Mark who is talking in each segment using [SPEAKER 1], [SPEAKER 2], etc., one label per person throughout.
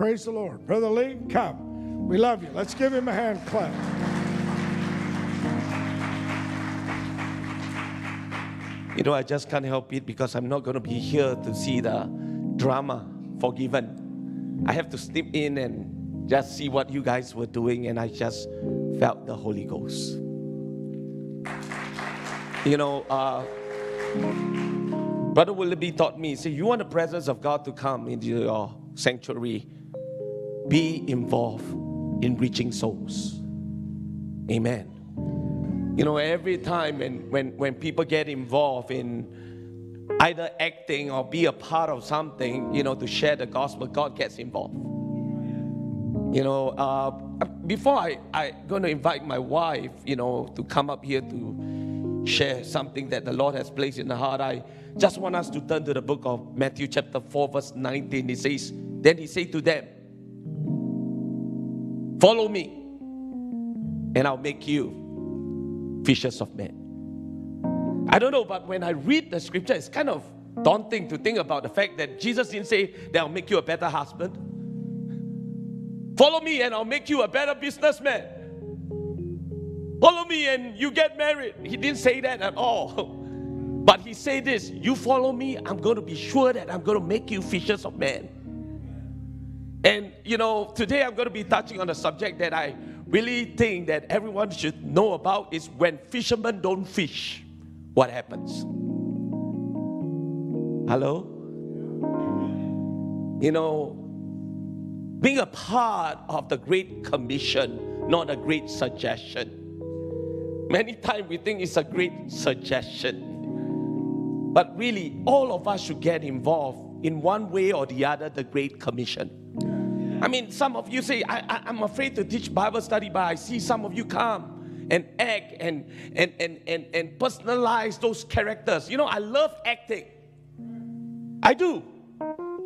[SPEAKER 1] Praise the Lord. Brother Lee, come. We love you. Let's give him a hand clap.
[SPEAKER 2] You know, I just can't help it because I'm not going to be here to see the drama forgiven. I have to slip in and just see what you guys were doing, and I just felt the Holy Ghost. You know, uh, Brother Willoughby taught me, say, you want the presence of God to come into your sanctuary, be involved in reaching souls. Amen. You know, every time when, when, when people get involved in either acting or be a part of something, you know, to share the gospel, God gets involved. You know, uh, before I, I'm going to invite my wife, you know, to come up here to share something that the Lord has placed in the heart, I just want us to turn to the book of Matthew chapter 4 verse 19. He says, then he said to them, follow me and I'll make you fishers of men. I don't know, but when I read the scripture, it's kind of daunting to think about the fact that Jesus didn't say that I'll make you a better husband. Follow me and I'll make you a better businessman. Follow me and you get married. He didn't say that at all. But he said this You follow me, I'm going to be sure that I'm going to make you fishers of men. And you know, today I'm going to be touching on a subject that I really think that everyone should know about is when fishermen don't fish, what happens? Hello? You know, being a part of the Great Commission, not a great suggestion. Many times we think it's a great suggestion. But really, all of us should get involved in one way or the other, the Great Commission. I mean, some of you say, I, am afraid to teach Bible study, but I see some of you come and act and, and, and, and, and personalize those characters. You know, I love acting. I do.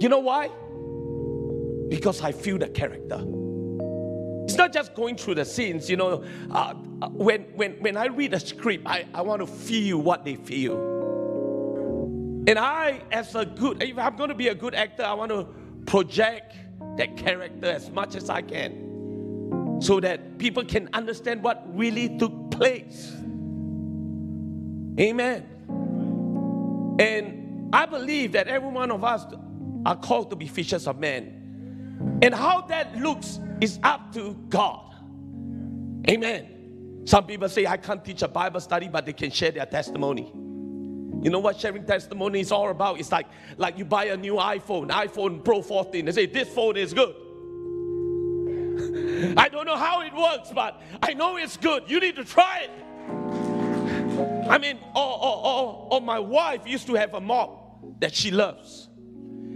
[SPEAKER 2] You know why? Because I feel the character. It's not just going through the scenes, you know. Uh, uh when, when, when I read a script, I, I want to feel what they feel. And I, as a good, if I'm going to be a good actor, I want to project that character as much as I can so that people can understand what really took place. Amen. And I believe that every one of us are called to be fishers of men. And how that looks is up to God. Amen. Some people say, I can't teach a Bible study, but they can share their testimony. You know what sharing testimony is all about? It's like, like you buy a new iPhone, iPhone Pro 14. They say, This phone is good. I don't know how it works, but I know it's good. You need to try it. I mean, oh, oh, oh, oh, my wife used to have a mop that she loves.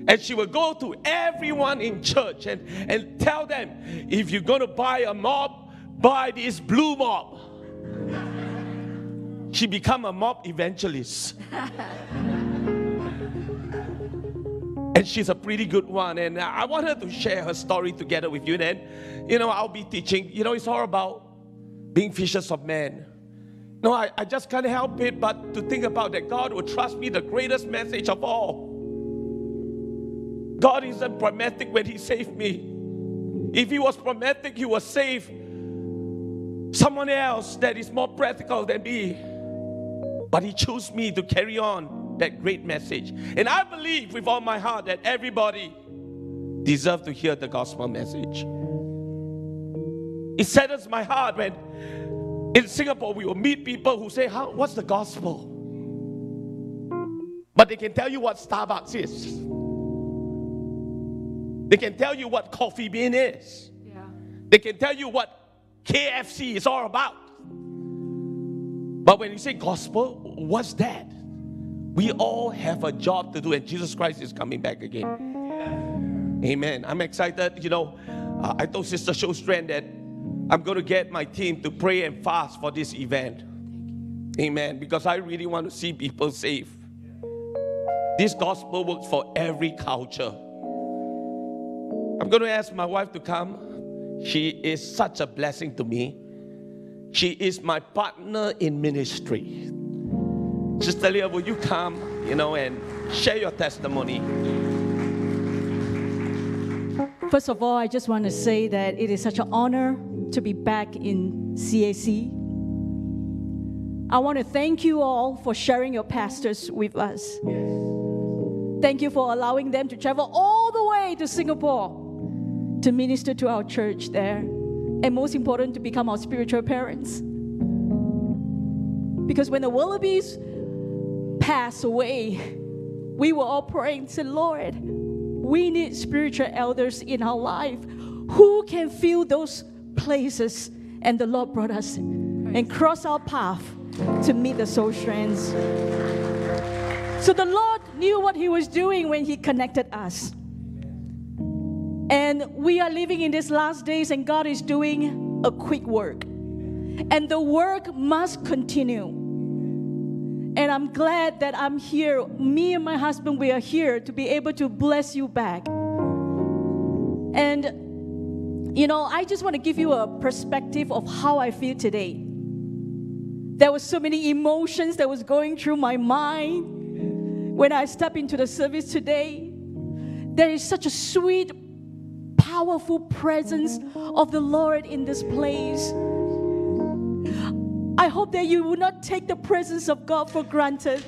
[SPEAKER 2] And she would go to everyone in church and, and tell them if you're going to buy a mop, buy this blue mop she become a mob evangelist. and she's a pretty good one. And I want her to share her story together with you. Then, you know, I'll be teaching. You know, it's all about being fishers of men. No, I, I just can't help it but to think about that God would trust me the greatest message of all. God isn't pragmatic when He saved me. If He was pragmatic, He would save someone else that is more practical than me. But He chose me to carry on that great message. And I believe with all my heart that everybody deserves to hear the gospel message. It saddens my heart when in Singapore we will meet people who say, How, What's the gospel? But they can tell you what Starbucks is. They can tell you what coffee bean is. Yeah. They can tell you what KFC is all about. But when you say gospel, what's that? We all have a job to do, and Jesus Christ is coming back again. Amen. I'm excited. You know, uh, I told Sister Showstrand that I'm going to get my team to pray and fast for this event. Amen. Because I really want to see people saved. This gospel works for every culture. I'm going to ask my wife to come. She is such a blessing to me. She is my partner in ministry. Sister Leah, will you come, you know, and share your testimony?
[SPEAKER 3] First of all, I just want to say that it is such an honor to be back in CAC. I want to thank you all for sharing your pastors with us. Thank you for allowing them to travel all the way to Singapore to minister to our church there. And most important, to become our spiritual parents. Because when the Willoughbys pass away, we were all praying, said, Lord, we need spiritual elders in our life who can fill those places. And the Lord brought us and crossed our path to meet the soul strands. So the Lord knew what He was doing when He connected us. And we are living in these last days, and God is doing a quick work. And the work must continue. And I'm glad that I'm here. Me and my husband, we are here to be able to bless you back. And, you know, I just want to give you a perspective of how I feel today. There was so many emotions that was going through my mind when I step into the service today. There is such a sweet, powerful presence of the Lord in this place. I hope that you will not take the presence of God for granted.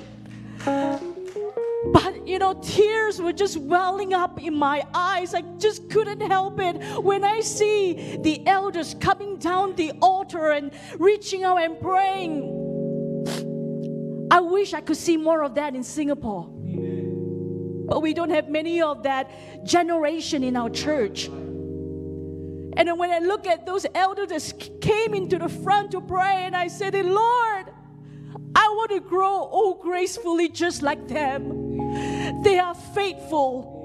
[SPEAKER 3] But you know, tears were just welling up in my eyes. I just couldn't help it when I see the elders coming down the altar and reaching out and praying. I wish I could see more of that in Singapore. But we don't have many of that generation in our church. And when I look at those elders that came into the front to pray, and I said, Lord, I want to grow oh gracefully just like them. They are faithful.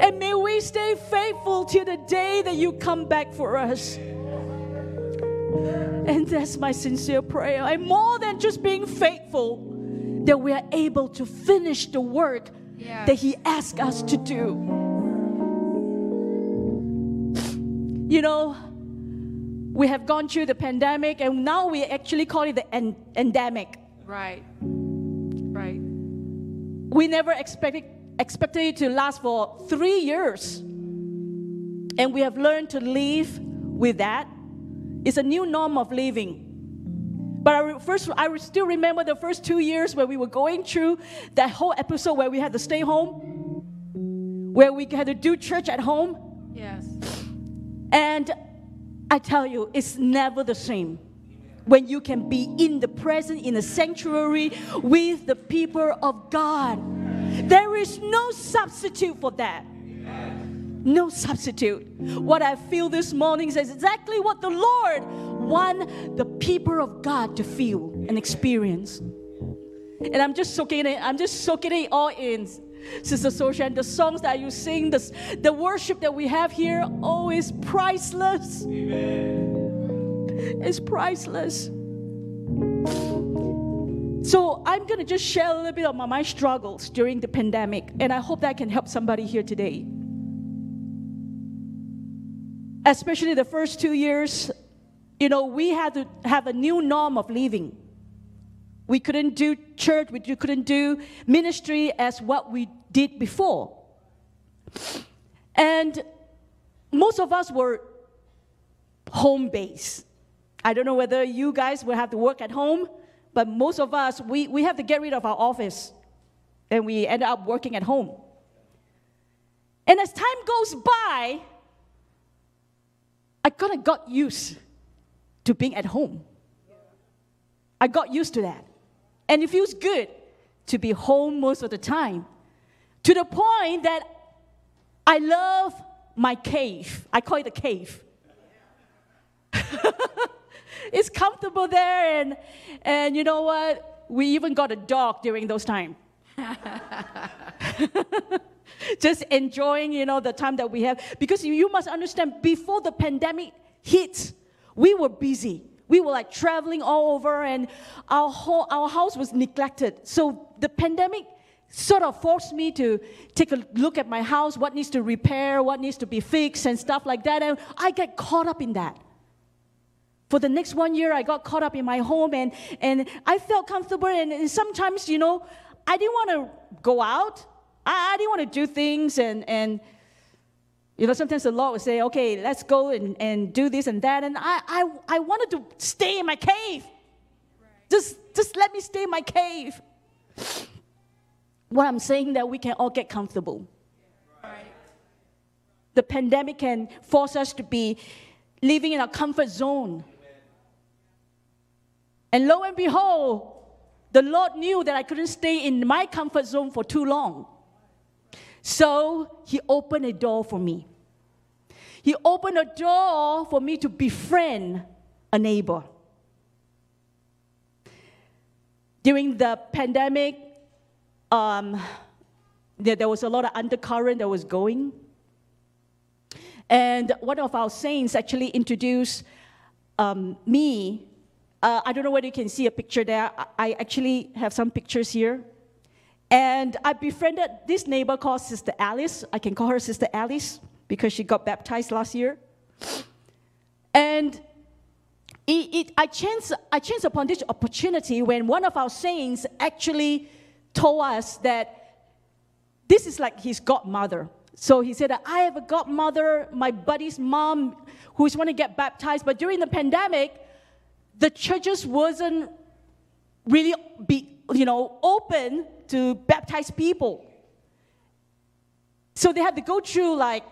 [SPEAKER 3] And may we stay faithful till the day that you come back for us. And that's my sincere prayer. I'm more than just being faithful, that we are able to finish the work
[SPEAKER 4] Yeah.
[SPEAKER 3] that He asked us to do. You know, we have gone through the pandemic, and now we actually call it the en- endemic.
[SPEAKER 4] Right. Right.
[SPEAKER 3] We never expected, expected it to last for three years. And we have learned to live with that. It's a new norm of living. But I first, I still remember the first two years where we were going through that whole episode where we had to stay home, where we had to do church at home.
[SPEAKER 4] Yes.
[SPEAKER 3] And I tell you, it's never the same when you can be in the presence, in the sanctuary with the people of God. There is no substitute for that. No substitute. What I feel this morning is exactly what the Lord want the people of God to feel and experience. And I'm just soaking it, I'm just soaking it all in. Sister Sosha, and the songs that you sing, the, the worship that we have here, oh, is priceless. It's priceless. So I'm going to just share a little bit of my, my struggles during the pandemic, and I hope that can help somebody here today. Especially the first two years, you know, we had to have a new norm of living. We couldn't do church, we couldn't do ministry as what we did before. And most of us were home based. I don't know whether you guys will have to work at home, but most of us, we, we have to get rid of our office and we end up working at home. And as time goes by, I kind of got used to being at home. I got used to that. And it feels good to be home most of the time. To the point that I love my cave. I call it a cave. it's comfortable there, and, and you know what? We even got a dog during those times. Just enjoying, you know, the time that we have. Because you, must understand, before the pandemic hit, we were busy. We were like traveling all over, and our, whole, our house was neglected. So the pandemic sort of forced me to take a look at my house, what needs to repair, what needs to be fixed, and stuff like that. And I get caught up in that. For the next one year, I got caught up in my home, and, and I felt comfortable. And, and sometimes, you know, I didn't want to go out. I, I didn't want to do things, and, and You know, sometimes the Lord would say, okay, let's go and, and do this and that. And I, I, I wanted to stay in my cave. Just, just let me stay in my cave. What I'm saying that we can all get comfortable. The pandemic can force us to be living in a comfort zone. And lo and behold, the Lord knew that I couldn't stay in my comfort zone for too long. So He opened a door for me. He opened a door for me to befriend a neighbor. During the pandemic, um, there, there was a lot of undercurrent that was going. And one of our saints actually introduced um, me. Uh, I don't know whether you can see a picture there. I, I actually have some pictures here. And I befriended this neighbor called Sister Alice. I can call her Sister Alice because she got baptized last year. And it, it, I, chanced, I chanced upon this opportunity when one of our saints actually told us that this is like his godmother. So he said, I have a godmother, my buddy's mom, who's want to get baptized. But during the pandemic, the churches wasn't really be, you know, open to baptize people. So they had to go through like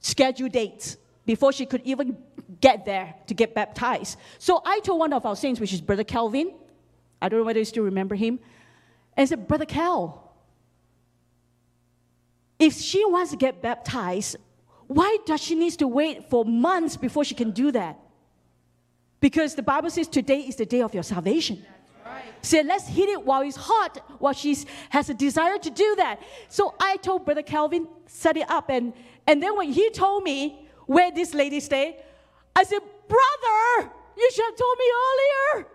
[SPEAKER 3] scheduled dates before she could even get there to get baptized. So I told one of our saints, which is Brother Calvin, I don't know whether you still remember him, and I said, Brother Cal, if she wants to get baptized, why does she need to wait for months before she can do that? Because the Bible says today is the day of your salvation. So let's hit it while it's hot, while she has a desire to do that. So I told Brother Calvin, set it up. And, and then when he told me where this lady stay, I said, Brother, you should have told me earlier.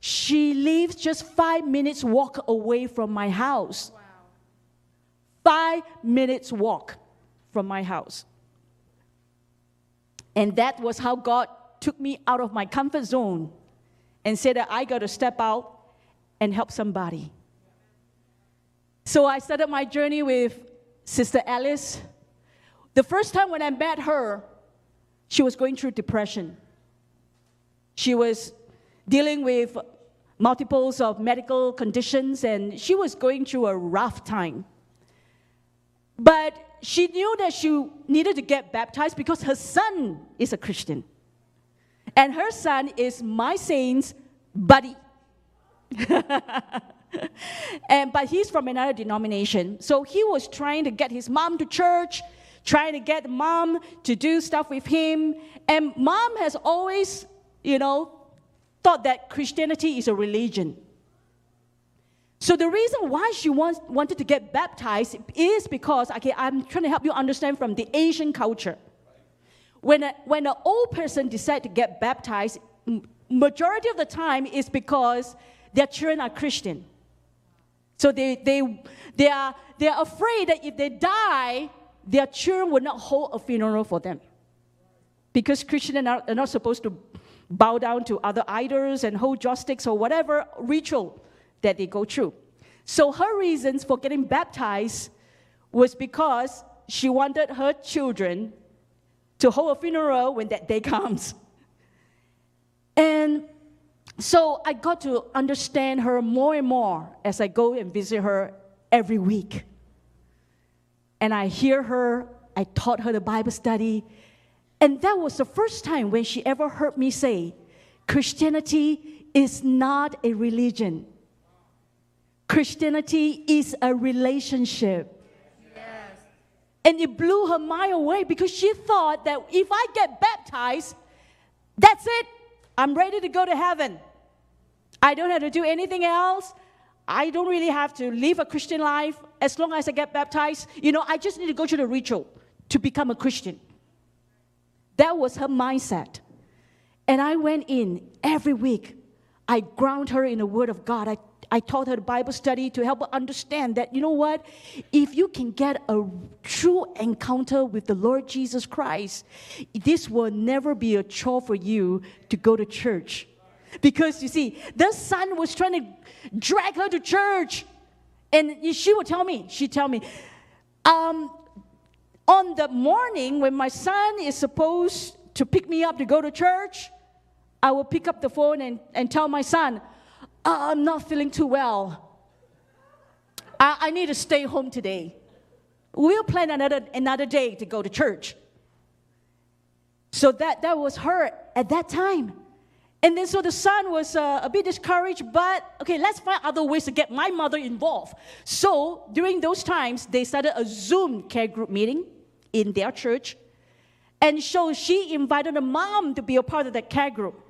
[SPEAKER 3] She lives just five minutes walk away from my house. Wow. Five minutes walk from my house. And that was how God took me out of my comfort zone and say that I got to step out and help somebody. So I started my journey with Sister Alice. The first time when I met her, she was going through depression. She was dealing with multiples of medical conditions and she was going through a rough time. But she knew that she needed to get baptized because her son is a Christian. And her son is my saint's buddy. and but he's from another denomination. So he was trying to get his mom to church, trying to get mom to do stuff with him. And mom has always, you know, thought that Christianity is a religion. So the reason why she wants, wanted to get baptized is because, okay, I'm trying to help you understand from the Asian culture. When, a, when an old person decides to get baptized, majority of the time is because their children are Christian. So they, they, they, are, they are afraid that if they die, their children will not hold a funeral for them. Because Christians are not, are not supposed to bow down to other idols and hold joss sticks or whatever ritual that they go through. So her reasons for getting baptized was because she wanted her children to hold a funeral when that day comes. And so I got to understand her more and more as I go and visit her every week. And I hear her, I taught her the Bible study. And that was the first time when she ever heard me say, Christianity is not a religion. Christianity is a relationship. And it blew her mind away because she thought that if I get baptized, that's it. I'm ready to go to heaven. I don't have to do anything else. I don't really have to live a Christian life as long as I get baptized. You know, I just need to go through the ritual to become a Christian. That was her mindset. And I went in every week. I ground her in the Word of God. I, I taught her the Bible study to help her understand that, you know what? If you can get a true encounter with the Lord Jesus Christ, this will never be a chore for you to go to church because you see, the son was trying to drag her to church. And she would tell me, she'd tell me, um, on the morning when my son is supposed to pick me up to go to church, I will pick up the phone and, and tell my son, "Uh, I'm not feeling too well. I, I need to stay home today. We'll plan another, another day to go to church. So that, that was her at that time. And then so the son was uh, a bit discouraged, but okay, let's find other ways to get my mother involved. So during those times, they started a Zoom care group meeting in their church. And so she invited the mom to be a part of that care group.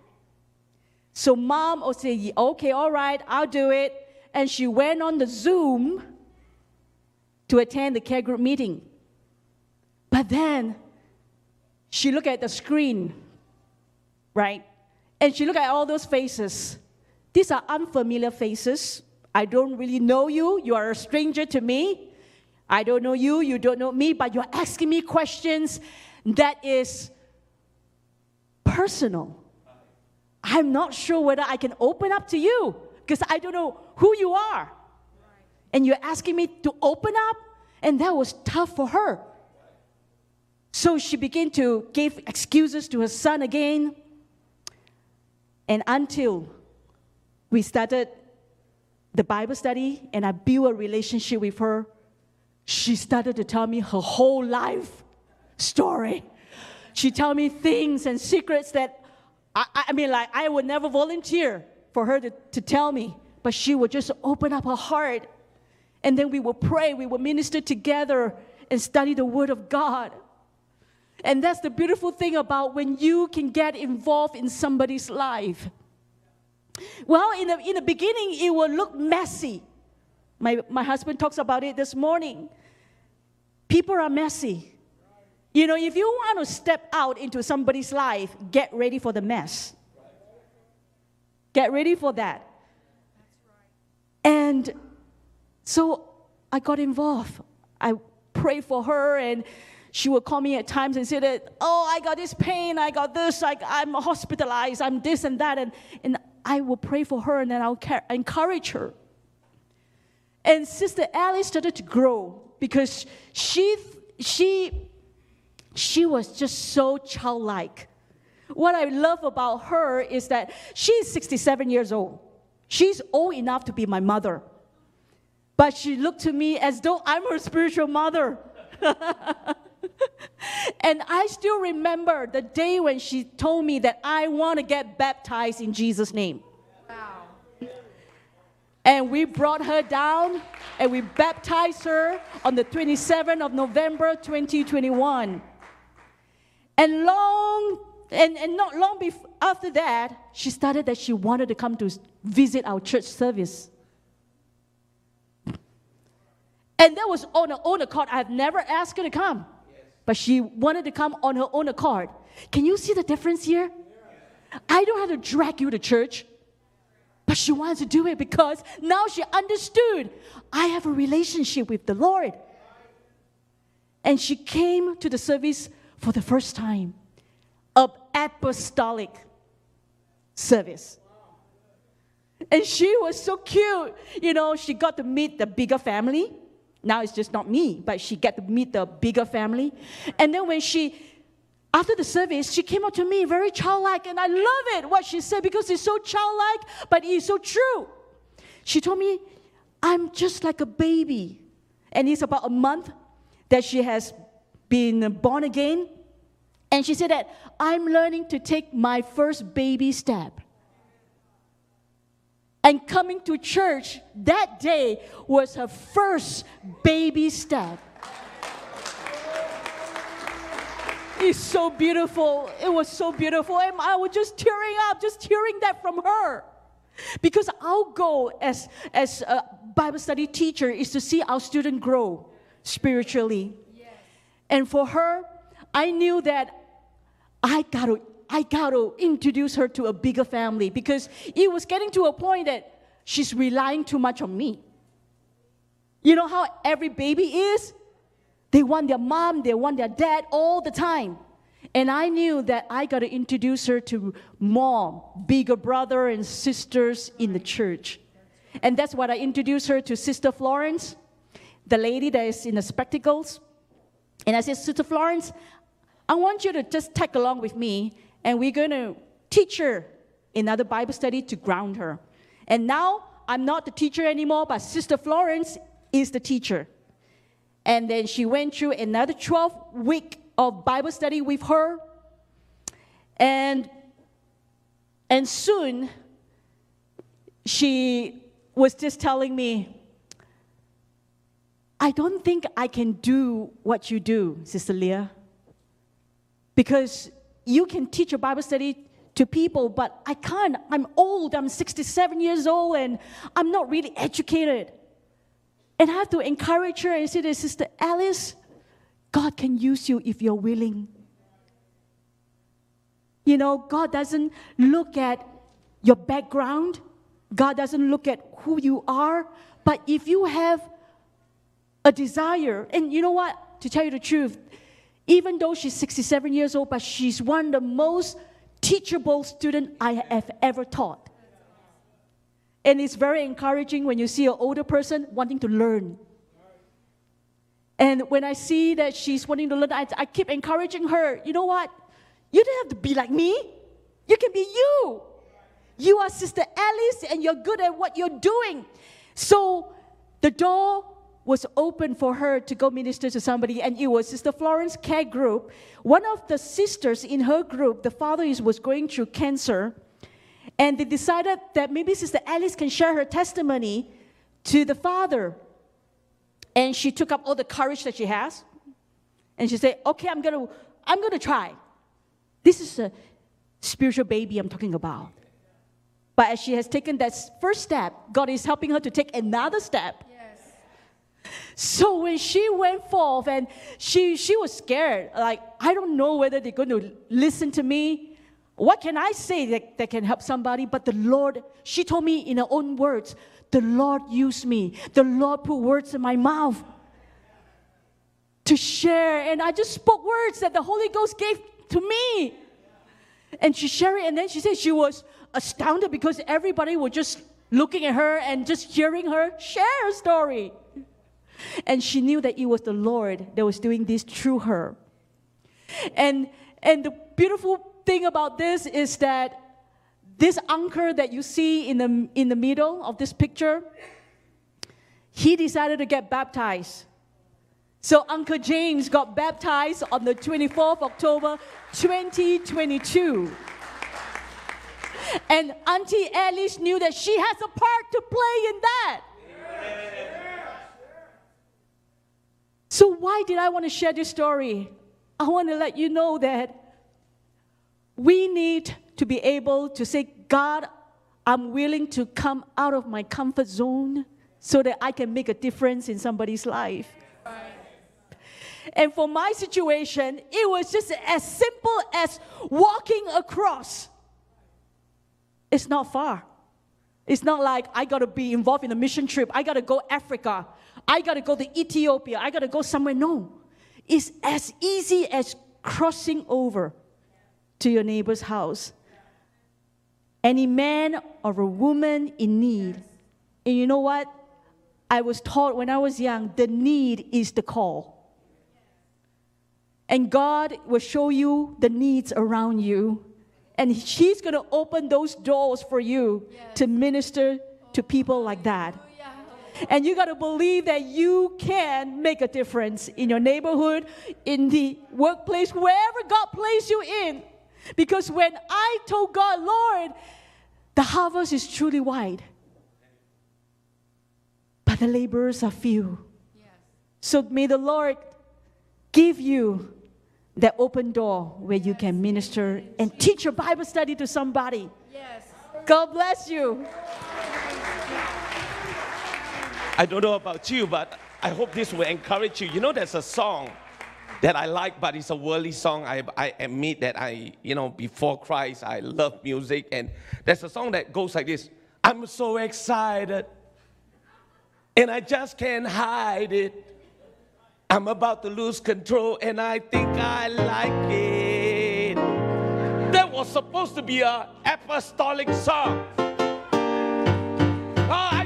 [SPEAKER 3] So mom will say, okay, all right, I'll do it. And she went on the Zoom to attend the care group meeting. But then she looked at the screen, right? And she looked at all those faces. These are unfamiliar faces. I don't really know you. You are a stranger to me. I don't know you. You don't know me. But you're asking me questions that is personal. I'm not sure whether I can open up to you because I don't know who you are. And you're asking me to open up, and that was tough for her. So she began to give excuses to her son again. And until we started the Bible study and I built a relationship with her, she started to tell me her whole life story. She told me things and secrets that I, I mean, like, I would never volunteer for her to, to tell me, but she would just open up her heart. And then we would pray, we would minister together and study the Word of God. And that's the beautiful thing about when you can get involved in somebody's life. Well, in the, in the beginning, it will look messy. My, my husband talks about it this morning. People are messy. You know, if you want to step out into somebody's life, get ready for the mess. Get ready for that. And so I got involved. I prayed for her, and she would call me at times and say that, oh, I got this pain, I got this, I, I'm hospitalized, I'm this and that. And, and I will pray for her, and then I'll encourage her. And Sister Alice started to grow because she, she, she was just so childlike. What I love about her is that she's 67 years old. She's old enough to be my mother. But she looked to me as though I'm her spiritual mother. and I still remember the day when she told me that I want to get baptized in Jesus' name. Wow. And we brought her down and we baptized her on the 27th of November 2021. And long and, and not long after that, she started that she wanted to come to visit our church service. And that was on her own accord. I've never asked her to come, but she wanted to come on her own accord. Can you see the difference here? I don't have to drag you to church, but she wanted to do it because now she understood I have a relationship with the Lord. And she came to the service for the first time of apostolic service. And she was so cute. You know, she got to meet the bigger family. Now it's just not me, but she got to meet the bigger family. And then when she, after the service, she came up to me very childlike, and I love it what she said because it's so childlike, but it's so true. She told me, I'm just like a baby. And it's about a month that she has been born again. And she said that I'm learning to take my first baby step. And coming to church that day was her first baby step. It's so beautiful. It was so beautiful. And I was just tearing up, just hearing that from her. Because our goal as, as a Bible study teacher is to see our student grow spiritually. And for her, I knew that I got to I got to introduce her to a bigger family because it was getting to a point that she's relying too much on me. You know how every baby is? They want their mom, they want their dad all the time. And I knew that I got to introduce her to mom, bigger brother and sisters in the church. And that's what I introduced her to Sister Florence, the lady that is in the spectacles. And I said, Sister Florence, I want you to just tag along with me, and we're going to teach her another Bible study to ground her. And now I'm not the teacher anymore, but Sister Florence is the teacher. And then she went through another 12 week of Bible study with her. And, and soon, she was just telling me, I don't think I can do what you do, Sister Leah. Because you can teach a Bible study to people, but I can't. I'm old, I'm 67 years old, and I'm not really educated. And I have to encourage her and say to Sister Alice, God can use you if you're willing. You know, God doesn't look at your background, God doesn't look at who you are, but if you have a desire, and you know what? To tell you the truth, even though she's 67 years old, but she's one of the most teachable students I have ever taught. And it's very encouraging when you see an older person wanting to learn. And when I see that she's wanting to learn, I, I keep encouraging her. You know what? You don't have to be like me. You can be you. You are Sister Alice and you're good at what you're doing. So the door was open for her to go minister to somebody, and it was Sister Florence Care Group. One of the sisters in her group, the father is, was going through cancer, and they decided that maybe Sister Alice can share her testimony to the father. And she took up all the courage that she has, and she said, "Okay, I'm gonna, I'm gonna try. This is a spiritual baby I'm talking about." But as she has taken that first step, God is helping her to take another step. So when she went forth and she, she was scared, like, I don't know whether they're going to listen to me. What can I say that, that can help somebody? But the Lord, she told me in her own words, the Lord used me. The Lord put words in my mouth to share. And I just spoke words that the Holy Ghost gave to me. And she shared it, and then she said she was astounded because everybody was just looking at her and just hearing her share a story. And she knew that it was the Lord that was doing this through her. And, and the beautiful thing about this is that this uncle that you see in the, in the middle of this picture, he decided to get baptized. So Uncle James got baptized on the 24th October 2022. And Auntie Alice knew that she has a part to play in that. So, why did I want to share this story? I want to let you know that we need to be able to say, God, I'm willing to come out of my comfort zone so that I can make a difference in somebody's life. And for my situation, it was just as simple as walking across. It's not far. It's not like I got to be involved in a mission trip. I got to go Africa. I got to go to Ethiopia. I got to go somewhere. No. It's as easy as crossing over to your neighbor's house. Any man or a woman in need. And you know what? I was taught when I was young the need is the call. And God will show you the needs around you. And He's going to open those doors for you yes. to minister to people like that. And you got to believe that you can make a difference in your neighborhood, in the workplace, wherever God placed you in. Because when I told God, Lord, the harvest is truly wide, but the laborers are few. Yes. So may the Lord give you that open door where you can minister and teach your Bible study to somebody. Yes. God bless you.
[SPEAKER 2] I don't know about you, but I hope this will encourage you. You know, there's a song that I like, but it's a worldly song. I, I admit that I, you know, before Christ, I love music. And there's a song that goes like this I'm so excited, and I just can't hide it. I'm about to lose control, and I think I like it. That was supposed to be an apostolic song. Oh, I'm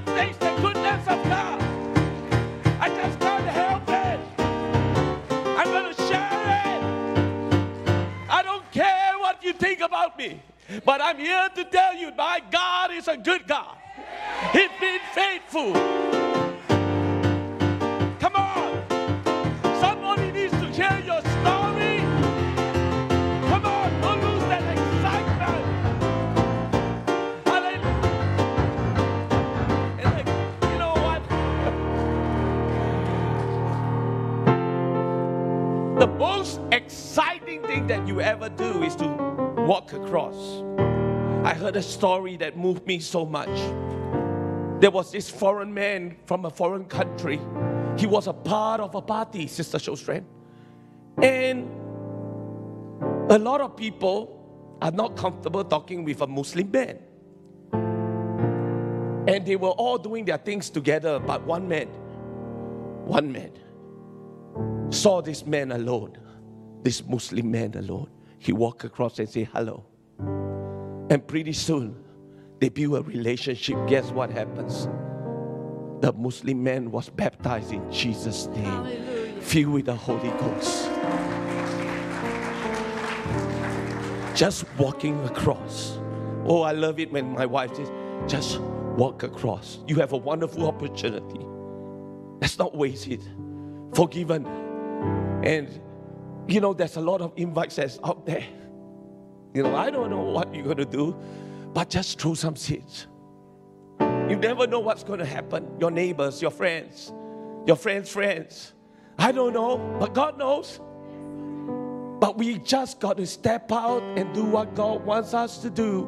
[SPEAKER 2] I'm here to tell you my God is a good God. He's been faithful. I a story that moved me so much. There was this foreign man from a foreign country. He was a part of a party, Sister Shostran. And a lot of people are not comfortable talking with a Muslim man. And they were all doing their things together, but one man, one man, saw this man alone, this Muslim man alone. He walked across and said hello. And pretty soon, they build a relationship. Guess what happens? The Muslim man was baptized in Jesus' name,
[SPEAKER 4] Hallelujah.
[SPEAKER 2] filled with the Holy Ghost. Just walking across. Oh, I love it when my wife says, just walk across. You have a wonderful opportunity. Let's not waste it. Forgiven. And, you know, there's a lot of invites that's out there. You know, I don't know what you're going to do, but just throw some seeds. You never know what's going to happen. Your neighbors, your friends, your friends' friends. I don't know, but God knows. But we just got to step out and do what God wants us to do.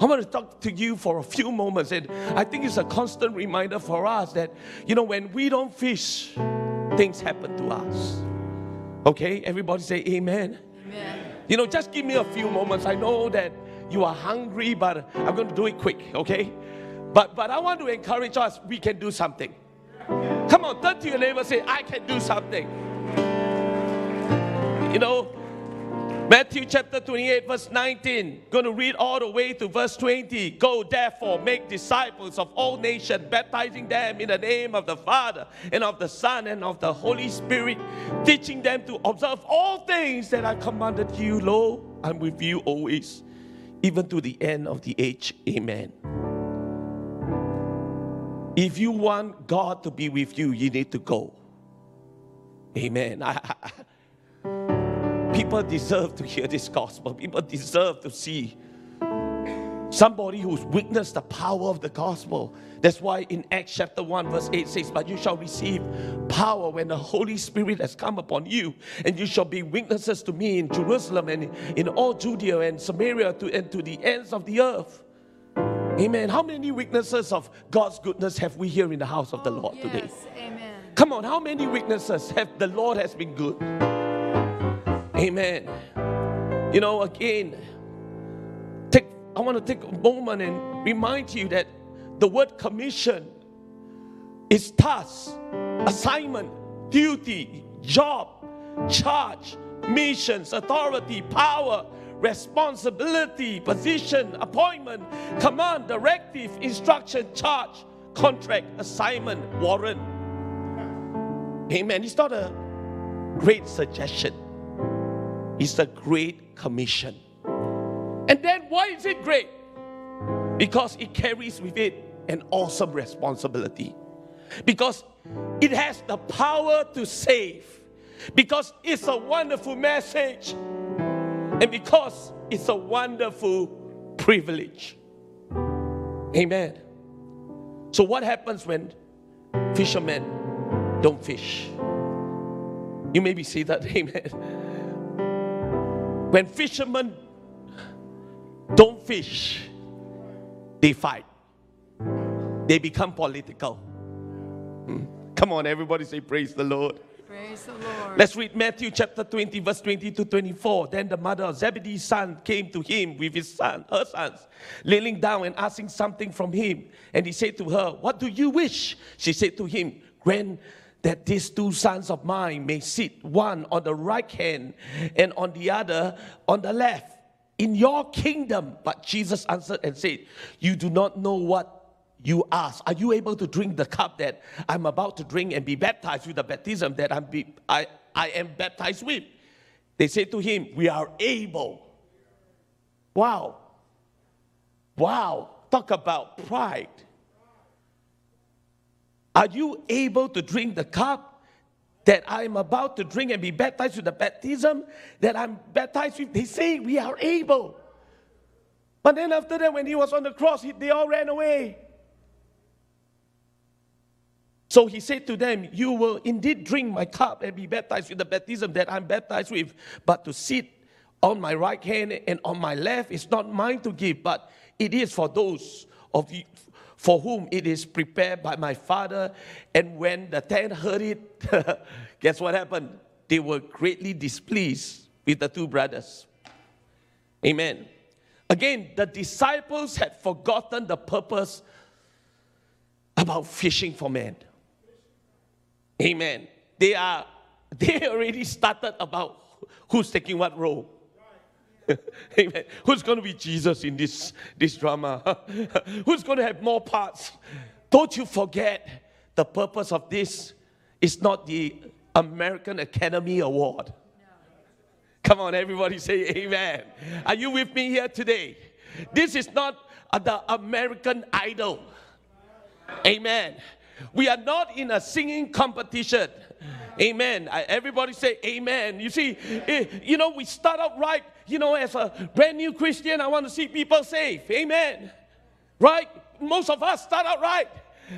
[SPEAKER 2] I want to talk to you for a few moments, and I think it's a constant reminder for us that, you know, when we don't fish, things happen to us. Okay, everybody say amen.
[SPEAKER 4] Amen.
[SPEAKER 2] You know, just give me a few moments. I know that you are hungry, but I'm going to do it quick, okay? But but I want to encourage us, we can do something. Come on, turn to your neighbor, say, I can do something. You know, Matthew chapter 28, verse 19. Going to read all the way to verse 20. Go therefore, make disciples of all nations, baptizing them in the name of the Father and of the Son and of the Holy Spirit, teaching them to observe all things that I commanded you. Lo, I'm with you always, even to the end of the age. Amen. If you want God to be with you, you need to go. Amen. People deserve to hear this gospel. People deserve to see somebody who's witnessed the power of the gospel. That's why in Acts chapter 1, verse 8 says, But you shall receive power when the Holy Spirit has come upon you, and you shall be witnesses to me in Jerusalem and in all Judea and Samaria to, and to the ends of the earth. Amen. How many witnesses of God's goodness have we here in the house of the oh, Lord today?
[SPEAKER 4] Yes. Amen.
[SPEAKER 2] Come on, how many witnesses have the Lord has been good? Amen. You know, again, take I want to take a moment and remind you that the word commission is task, assignment, duty, job, charge, missions, authority, power, responsibility, position, appointment, command, directive, instruction, charge, contract, assignment, warrant. Amen. It's not a great suggestion, it's a great commission. And then why is it great? Because it carries with it an awesome responsibility. Because it has the power to save. Because it's a wonderful message. And because it's a wonderful privilege. Amen. So, what happens when fishermen don't fish? You may be seated. Amen. When fishermen don't fish, they fight. They become political. Hmm. Come on, everybody say, Praise the Lord.
[SPEAKER 4] Praise the Lord.
[SPEAKER 2] Let's read Matthew chapter 20, verse 20 to 24. Then the mother of Zebedee's son came to him with his son, her sons, kneeling down and asking something from him. And he said to her, What do you wish? She said to him, Grant that these two sons of mine may sit one on the right hand and on the other on the left in your kingdom. But Jesus answered and said, You do not know what you ask, Are you able to drink the cup that I'm about to drink and be baptized with the baptism that I'm be, I, I am baptized with. They said to him, We are able. Wow. Wow. Talk about pride. Are you able to drink the cup that I am about to drink and be baptized with the baptism that I'm baptized with? They say we are able. But then after that, when he was on the cross, he, they all ran away. So he said to them, You will indeed drink my cup and be baptized with the baptism that I'm baptized with, but to sit on my right hand and on my left is not mine to give, but it is for those of you for whom it is prepared by my Father. And when the ten heard it, guess what happened? They were greatly displeased with the two brothers. Amen. Again, the disciples had forgotten the purpose about fishing for men. Amen. They are they already started about who's taking what role. Amen. Who's going to be Jesus in this, this drama? Who's going to have more parts? Don't you forget the purpose of this is not the American Academy Award. Come on, everybody say amen. Are you with me here today? This is not the American Idol. Amen. We are not in a singing competition. Amen. Everybody say amen. You see, eh, you know, we start out right, you know, as a brand new Christian, I want to see people safe. Amen. Right? Most of us start out right.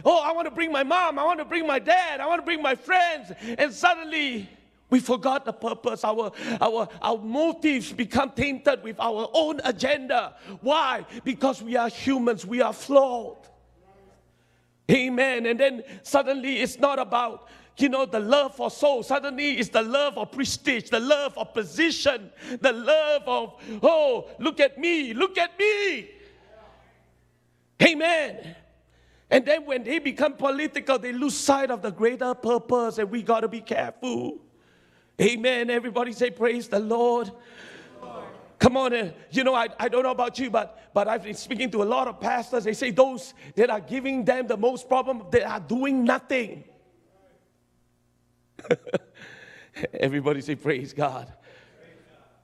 [SPEAKER 2] Oh, I want to bring my mom, I want to bring my dad, I want to bring my friends. And suddenly, we forgot the purpose. Our, our, our motives become tainted with our own agenda. Why? Because we are humans, we are flawed. Amen. And then suddenly it's not about you know, the love for soul. Suddenly it's the love of prestige, the love of position, the love of, oh, look at me, look at me. Amen. And then when they become political, they lose sight of the greater purpose, and we got to be careful. Amen. Everybody say, Praise the Lord. Come on, uh, you know, I, I don't know about you, but, but I've been speaking to a lot of pastors. They say those that are giving them the most problem, they are doing nothing. Everybody say, Praise God.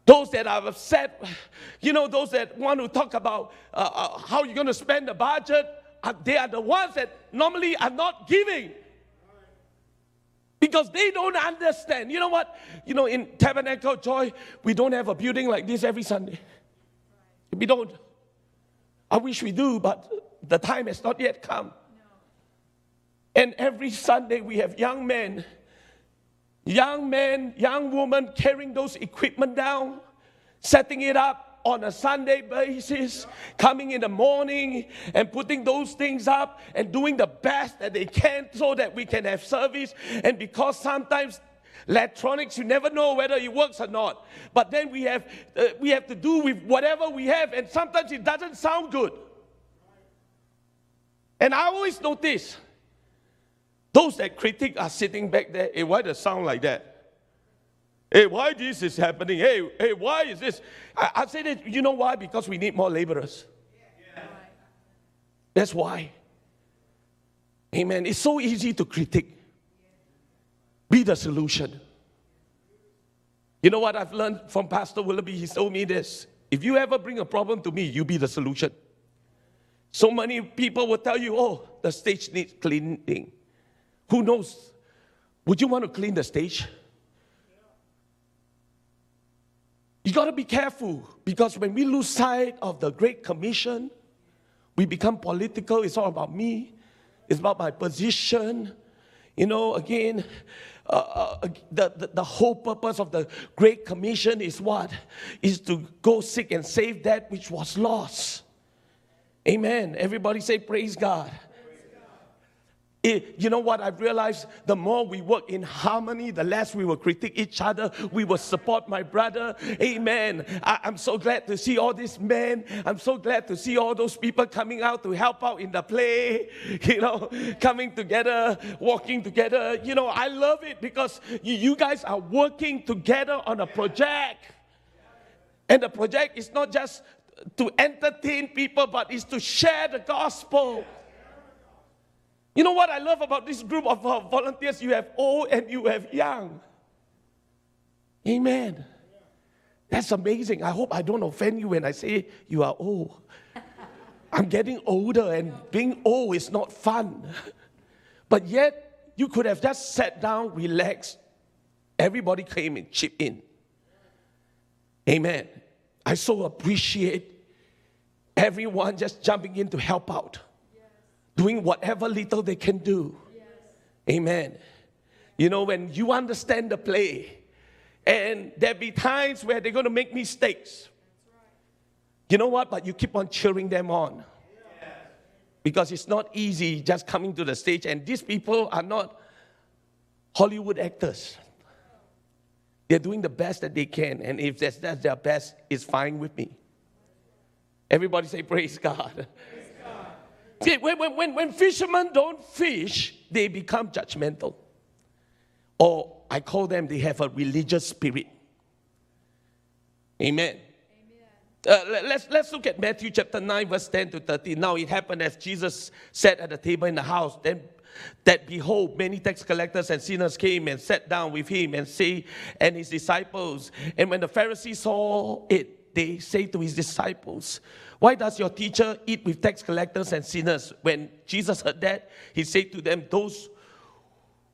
[SPEAKER 2] Those that are upset, you know, those that want to talk about uh, uh, how you're going to spend the budget, uh, they are the ones that normally are not giving. Because they don't understand. You know what? You know, in Tabernacle Joy, we don't have a building like this every Sunday. We don't. I wish we do, but the time has not yet come. And every Sunday we have young men young men, young women carrying those equipment down, setting it up on a Sunday basis, coming in the morning and putting those things up and doing the best that they can so that we can have service. And because sometimes electronics you never know whether it works or not but then we have uh, we have to do with whatever we have and sometimes it doesn't sound good and i always notice those that critic are sitting back there. Hey, why does sound like that? Hey, why this is happening? Hey, hey, why is this? I, I say that, you know why? Because we need more laborers. That's why. Amen. It's so easy to critique. Be the solution. You know what I've learned from Pastor Willoughby? He told me this. If you ever bring a problem to me, you be the solution. So many people will tell you, oh, the stage needs cleaning. Who knows? Would you want to clean the stage? You got to be careful because when we lose sight of the Great Commission, we become political. It's all about me, it's about my position. You know, again, uh, uh, the, the, the, whole purpose of the Great Commission is what? Is to go seek and save that which was lost. Amen. Everybody say, Praise God. It, you know what I've realized? The more we work in harmony, the less we will critique each other. We will support my brother. Amen. I, am so glad to see all these men. I'm so glad to see all those people coming out to help out in the play, you know, coming together, walking together. You know, I love it because you, you guys are working together on a project. And the project is not just to entertain people, but is to share the gospel. You know what I love about this group of uh, volunteers? You have old and you have young. Amen. That's amazing. I hope I don't offend you when I say you are old. I'm getting older, and being old is not fun. But yet, you could have just sat down, relaxed. Everybody came and chipped in. Amen. I so appreciate everyone just jumping in to help out, doing whatever little they can do. Amen. You know, when you understand the play, and there be times where they're going to make mistakes. You know what? But you keep on cheering them on. Because it's not easy just coming to the stage, and these people are not Hollywood actors. They're doing the best that they can, and if that's, that's their best, it's fine with me. Everybody say, Praise God. See, when, when, when fishermen don't fish, they become judgmental. Or I call them, they have a religious spirit. Amen. Uh, let, let's, let's look at Matthew chapter 9, verse 10 to 13. Now it happened as Jesus sat at the table in the house, then that behold, many tax collectors and sinners came and sat down with him and say, and his disciples. And when the Pharisees saw it, they say to his disciples, Why does your teacher eat with tax collectors and sinners? When Jesus heard that, he said to them, Those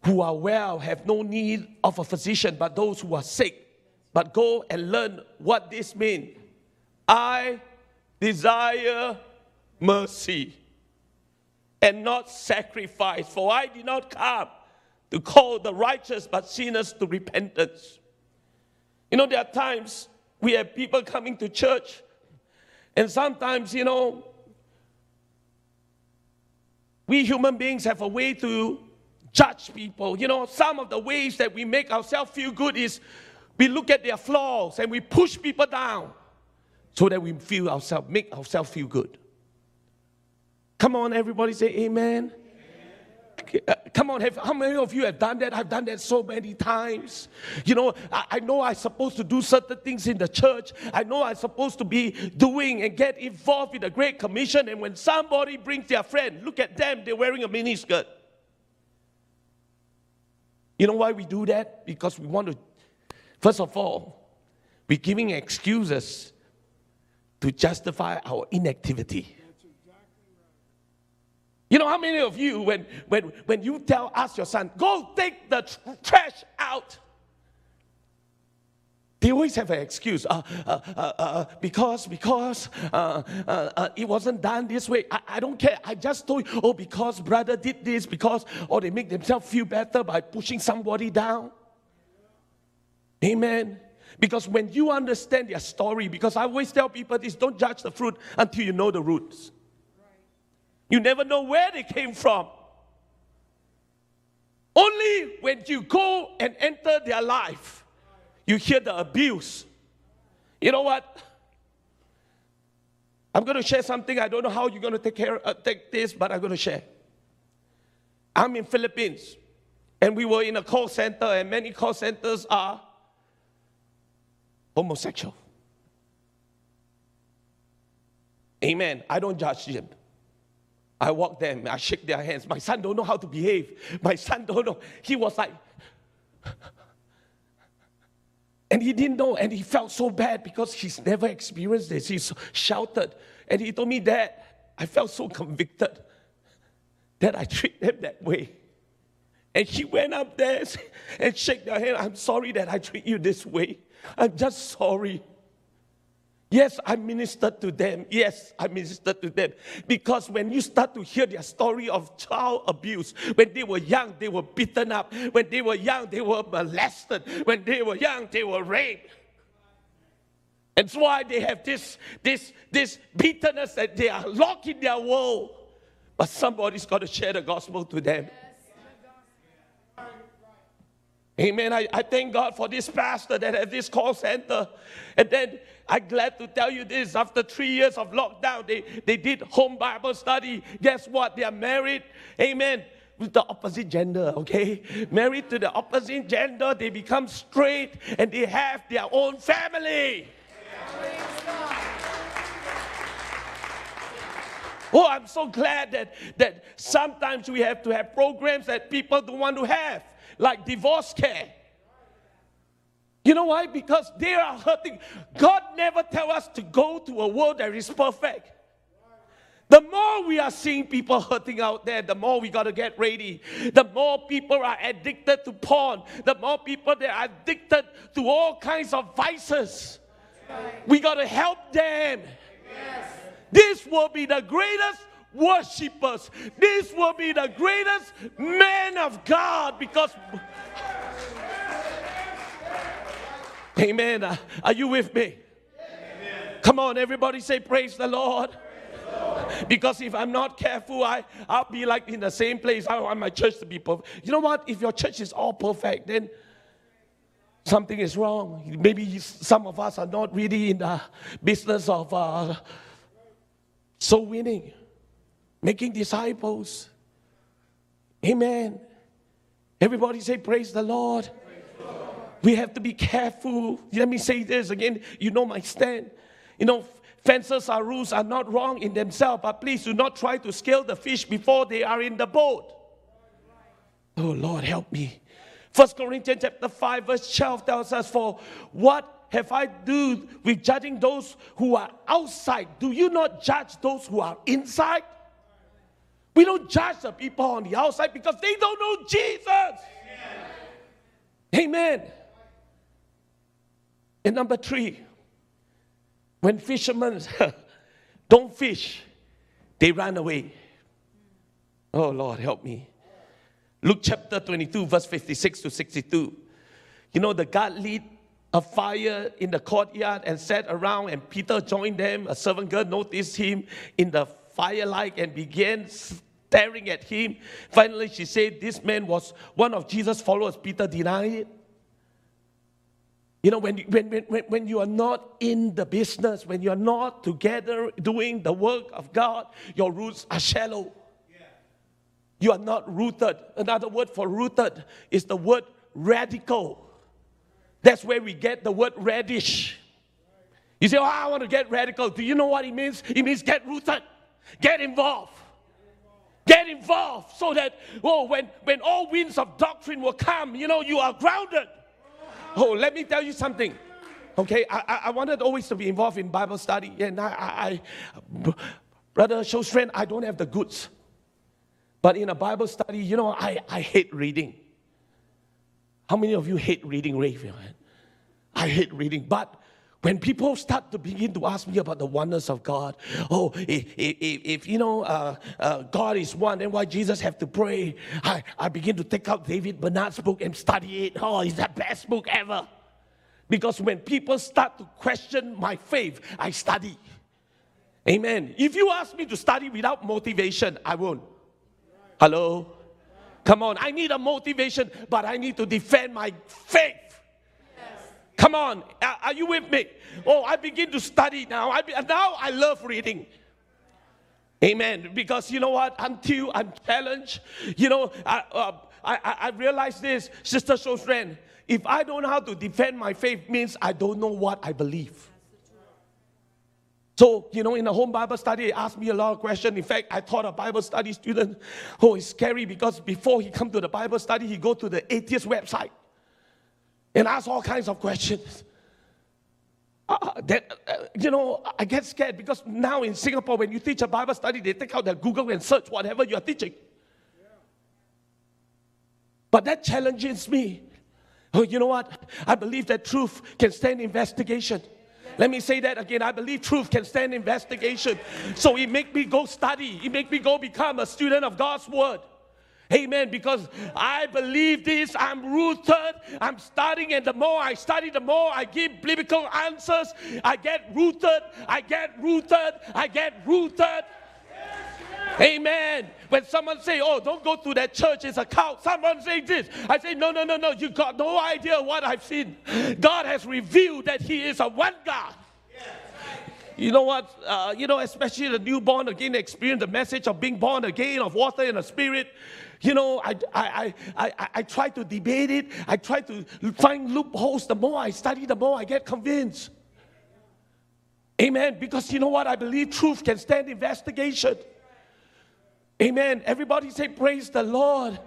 [SPEAKER 2] who are well have no need of a physician, but those who are sick. But go and learn what this means. I desire mercy and not sacrifice, for I did not come to call the righteous but sinners to repentance. You know, there are times we have people coming to church, and sometimes, you know, we human beings have a way to judge people. You know, some of the ways that we make ourselves feel good is we look at their flaws and we push people down so that we feel ourselves, make ourselves feel good. Come on, everybody say amen. Come on, have, how many of you have done that? I've done that so many times. You know, I, I know I'm supposed to do certain things in the church. I know I'm supposed to be doing and get involved in the Great Commission. And when somebody brings their friend, look at them, they're wearing a miniskirt. You know why we do that? Because we want to, first of all, we're giving excuses to justify our inactivity. You know how many of you, when, when, when you tell, ask your son, go take the tr- trash out, they always have an excuse. Uh, uh, uh, uh because because uh, uh, it wasn't done this way. I, I, don't care. I just told you oh because brother did this because or they make themselves feel better by pushing somebody down. Amen. Because when you understand their story because i always tell people this don't judge the fruit until you know the roots you never know where they came from only when you go and enter their life you hear the abuse. You know what? I'm going to share something. I don't know how you're going to take care uh, take this, but I'm going to share. I'm in Philippines, and we were in a call center, and many call centers are homosexual. Amen. I don't judge them. I walk them, I shake their hands. My son don't know how to behave. My son don't know. He was like, and he didn't know, and he felt so bad because he's never experienced this. He shouted, and he told me that I felt so convicted that I treat them that way. And he went up there and shook their hand. I'm sorry that I treat you this way. I'm just sorry. Yes, I ministered to them. Yes, I ministered to them. Because when you start to hear their story of child abuse, when they were young, they were beaten up. When they were young, they were molested. When they were young, they were raped. That's why they have this, this, this bitterness that they are locked in their world. But somebody's got to share the gospel to them. Amen. I, I thank God for this pastor that has this call center. And then I'm glad to tell you this after three years of lockdown, they, they did home Bible study. Guess what? They are married. Amen. With the opposite gender, okay? Married to the opposite gender, they become straight and they have their own family. Oh, I'm so glad that, that sometimes we have to have programs that people don't want to have, like divorce care. You know why? Because they are hurting. God never tell us to go to a world that is perfect. The more we are seeing people hurting out there, the more we got to get ready. The more people are addicted to porn, the more people that are addicted to all kinds of vices. We got to help them. This will be the greatest worshippers. This will be the greatest men of God because. Amen. Are you with me? Come on, everybody say, Praise the Lord. Because if I'm not careful, I, I'll be like in the same place. I want my church to be perfect. You know what? If your church is all perfect, then something is wrong. Maybe some of us are not really in the business of uh, soul winning, making disciples. Amen. Everybody say, Praise the Lord. We have to be careful. Let me say this again. You know my stand. You know, fences are rules are not wrong in themselves, but please do not try to scale the fish before they are in the boat. Oh Lord, help me. First Corinthians chapter 5, verse 12 tells us, For what have I do with judging those who are outside? Do you not judge those who are inside? We don't judge the people on the outside because they don't know Jesus. Amen. And number three, when fishermen don't fish, they run away. Oh Lord, help me. Luke chapter 22, verse 56 to 62. You know, the God lit a fire in the courtyard and sat around, and Peter joined them. A servant girl noticed him in the firelight and began staring at him. Finally, she said, This man was one of Jesus' followers. Peter denied it. You know, when, when, when, when you are not in the business, when you are not together doing the work of God, your roots are shallow. You are not rooted. Another word for rooted is the word radical. That's where we get the word radish. You say, Oh, I want to get radical. Do you know what it means? It means get rooted, get involved. Get involved so that, oh, when, when all winds of doctrine will come, you know, you are grounded. Oh, let me tell you something. Okay, I, I, wanted always to be involved in Bible study, and I, I, I brother, show strength. I don't have the goods, but in a Bible study, you know, I, I hate reading. How many of you hate reading, Rafe? I hate reading, but when people start to begin to ask me about the oneness of God, oh, if, if, if you know uh, uh, God is one, then why Jesus have to pray? I, I begin to take out David Bernard's book and study it. Oh, it's the best book ever. Because when people start to question my faith, I study. Amen. If you ask me to study without motivation, I won't. Hello? Come on, I need a motivation, but I need to defend my faith. Come on, are, you with me? Oh, I begin to study now. I be, now I love reading. Amen. Because you know what? Until I'm challenged, you know, I, uh, I, I realize this, Sister Shosren. If I don't know how to defend my faith, means I don't know what I believe. So, you know, in the home Bible study, they asked me a lot of questions. In fact, I taught a Bible study student, oh, scary because before he come to the Bible study, he go to the atheist website and ask all kinds of questions. Uh, that, uh, you know, I get scared because now in Singapore, when you teach a Bible study, they take out their Google and search whatever you are teaching. But that challenges me. Oh, you know what? I believe that truth can stand investigation. Let me say that again. I believe truth can stand investigation. So it make me go study. It make me go become a student of God's word. Amen. Because I believe this, I'm rooted, I'm studying, and the more I study, the more I give biblical answers. I get rooted, I get rooted, I get rooted. Amen. When someone say, "Oh, don't go to that church; it's a cult," someone say this. I say, "No, no, no, no. You got no idea what I've seen. God has revealed that He is a one God." You know what? Uh, you know, especially the newborn again experience the message of being born again of water and the spirit. You know, I, I, I, I, I try to debate it. I try to find loopholes. The more I study, the more I get convinced. Amen. Because you know what? I believe truth can stand investigation. Amen. Everybody say, Praise the Lord.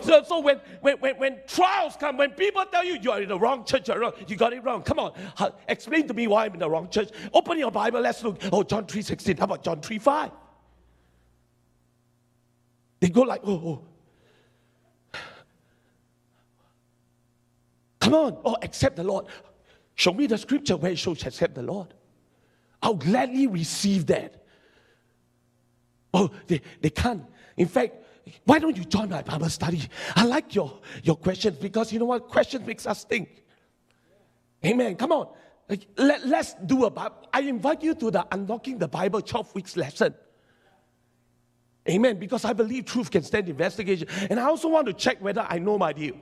[SPEAKER 2] So, so when, when, when, when trials come, when people tell you you're in the wrong church, wrong, you got it wrong. Come on, explain to me why I'm in the wrong church. Open your Bible, let's look. Oh, John 3.16. How about John 3.5? They go like, oh, oh. Come on, oh, accept the Lord. Show me the scripture where it shows accept the Lord. I'll gladly receive that. Oh, they, they can't. In fact, why don't you join my Bible study? I like your, your questions because you know what? Questions makes us think. Amen. Come on. Let, let's do a Bible. I invite you to the Unlocking the Bible 12 weeks lesson. Amen. Because I believe truth can stand investigation. And I also want to check whether I know my deal.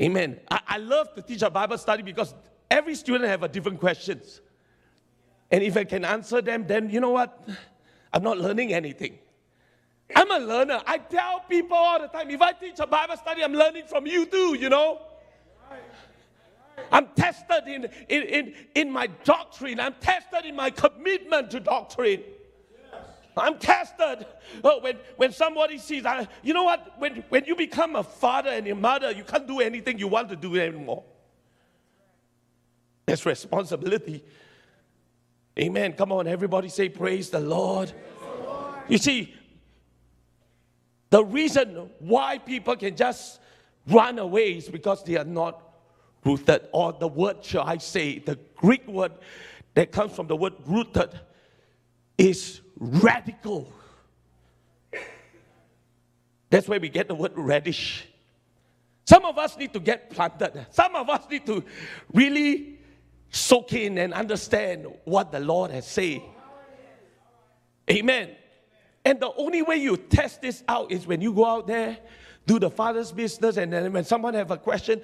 [SPEAKER 2] Amen. I, I love to teach a Bible study because every student have a different questions. And if I can answer them, then you know what? I'm not learning anything. I'm a learner. I tell people all the time if I teach a Bible study, I'm learning from you too, you know? I'm tested in, in, in, in my doctrine, I'm tested in my commitment to doctrine. I'm tested. Oh, when, when somebody sees, I, you know what? When, when you become a father and a mother, you can't do anything you want to do anymore. There's responsibility. Amen. Come on, everybody say, Praise the Lord. You see, the reason why people can just run away is because they are not rooted, or the word, shall I say, the Greek word that comes from the word rooted is radical. That's where we get the word radish. Some of us need to get planted. Some of us need to really soak in and understand what the Lord has said. Amen. And the only way you test this out is when you go out there, do the father's business, and then when someone have a question,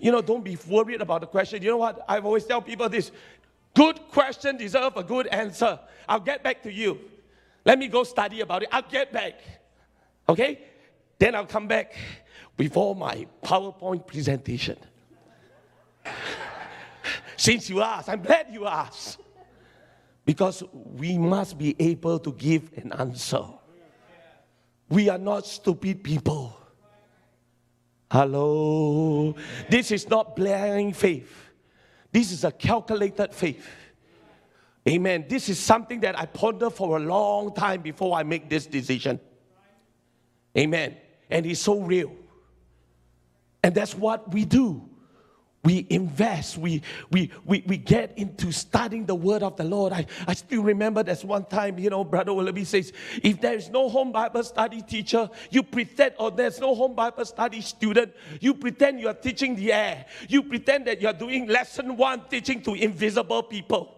[SPEAKER 2] you know, don't be worried about the question. You know what? I've always tell people this: good question deserve a good answer. I'll get back to you. Let me go study about it. I'll get back. Okay? Then I'll come back all my PowerPoint presentation. Since you asked, I'm glad you asked. Because we must be able to give an answer. We are not stupid people. Hello. This is not blind faith. This is a calculated faith. Amen. This is something that I ponder for a long time before I make this decision. Amen. And it's so real. And that's what we do. We invest, we, we, we, we get into studying the word of the Lord. I, I still remember there's one time, you know, Brother Willoughby says, if there is no home Bible study teacher, you pretend, or there's no home Bible study student, you pretend you are teaching the air. You pretend that you are doing lesson one, teaching to invisible people.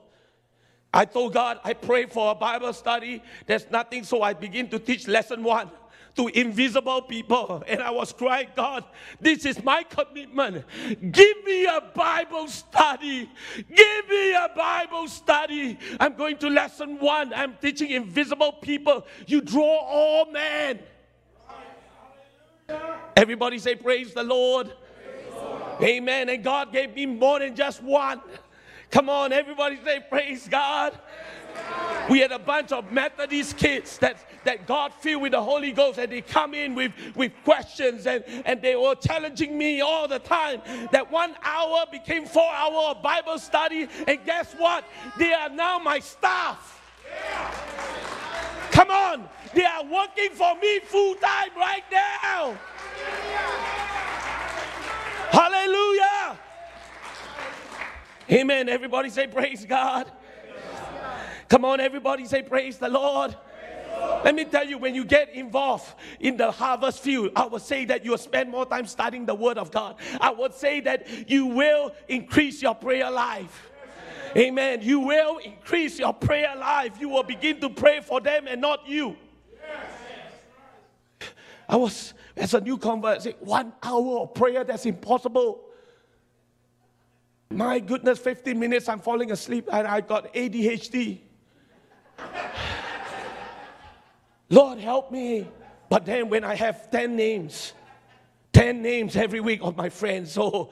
[SPEAKER 2] I told God, I pray for a Bible study. There's nothing, so I begin to teach lesson one to invisible people. And I was crying, God, this is my commitment. Give me a Bible study. Give me a Bible study. I'm going to lesson one. I'm teaching invisible people. You draw all men. Everybody say, Praise the Lord. Amen. And God gave me more than just one. Come on, everybody say, Praise God. We had a bunch of Methodist kids that, that God filled with the Holy Ghost, and they come in with, with questions, and, and they were challenging me all the time. That one hour became four hour of Bible study, and guess what? They are now my staff. Come on, they are working for me full time right now. Hallelujah. Amen. Everybody say, Praise God. Come on, everybody say, Praise the Lord. Let me tell you, when you get involved in the harvest field, I would say that you will spend more time studying the Word of God. I would say that you will increase your prayer life. Amen. You will increase your prayer life. You will begin to pray for them and not you. I was, as a new convert, say, one hour of prayer, that's impossible. My goodness, 15 minutes, I'm falling asleep and I got ADHD. Lord, help me. But then when I have 10 names, 10 names every week of my friends. So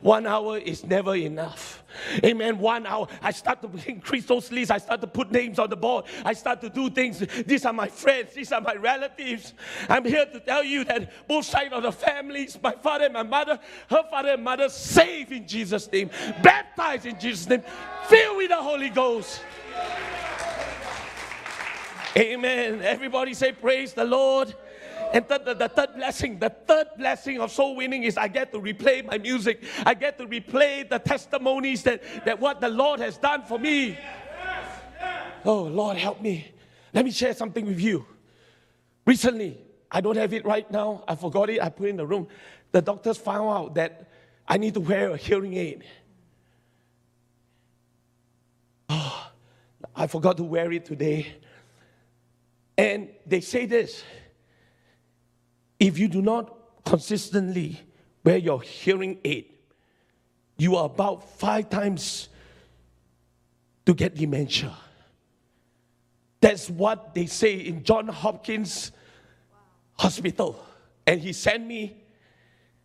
[SPEAKER 2] one hour is never enough. Amen. One hour. I start to increase those lists. I start to put names on the board. I start to do things. These are my friends. These are my relatives. I'm here to tell you that both sides of the families, my father and my mother, her father and mother, saved in Jesus' name, baptized in Jesus' name, filled with the Holy Ghost. Amen. Everybody say, Praise the Lord. And th- the, the third blessing, the third blessing of soul winning is I get to replay my music. I get to replay the testimonies that, that what the Lord has done for me. Oh, Lord, help me. Let me share something with you. Recently, I don't have it right now. I forgot it. I put it in the room. The doctors found out that I need to wear a hearing aid. Oh, I forgot to wear it today. And they say this if you do not consistently wear your hearing aid, you are about five times to get dementia. That's what they say in John Hopkins Hospital. And he sent me,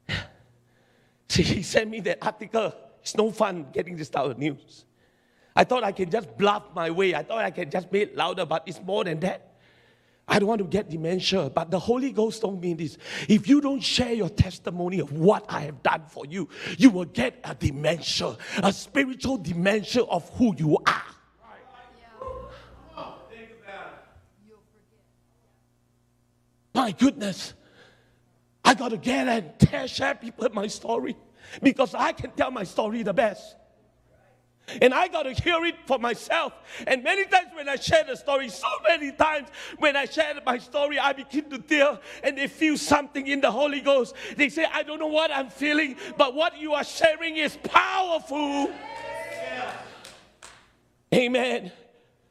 [SPEAKER 2] see, he sent me that article. It's no fun getting this type of news. I thought I can just bluff my way. I thought I can just make it louder, but it's more than that. I don't want to get dementia, but the Holy Ghost told me this. If you don't share your testimony of what I have done for you, you will get a dementia, a spiritual dementia of who you are. My goodness. I got to get and tell, share people my story because I can tell my story the best. And I got to hear it for myself. And many times when I share the story, so many times when I share my story, I begin to tear and they feel something in the Holy Ghost. They say, I don't know what I'm feeling, but what you are sharing is powerful. Amen.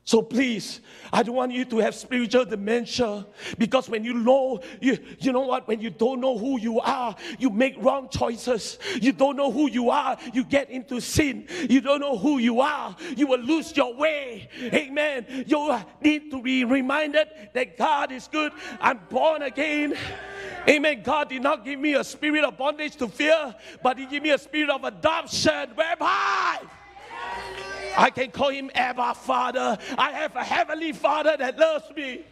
[SPEAKER 2] So please, I don't want you to have spiritual dementia because when you know, you, you know what, when you don't know who you are, you make wrong choices. You don't know who you are, you get into sin. You don't know who you are, you will lose your way. Amen. You need to be reminded that God is good. I'm born again. Amen. God did not give me a spirit of bondage to fear, but He gave me a spirit of adoption whereby I can call him Abba Father. I have a heavenly Father that loves me.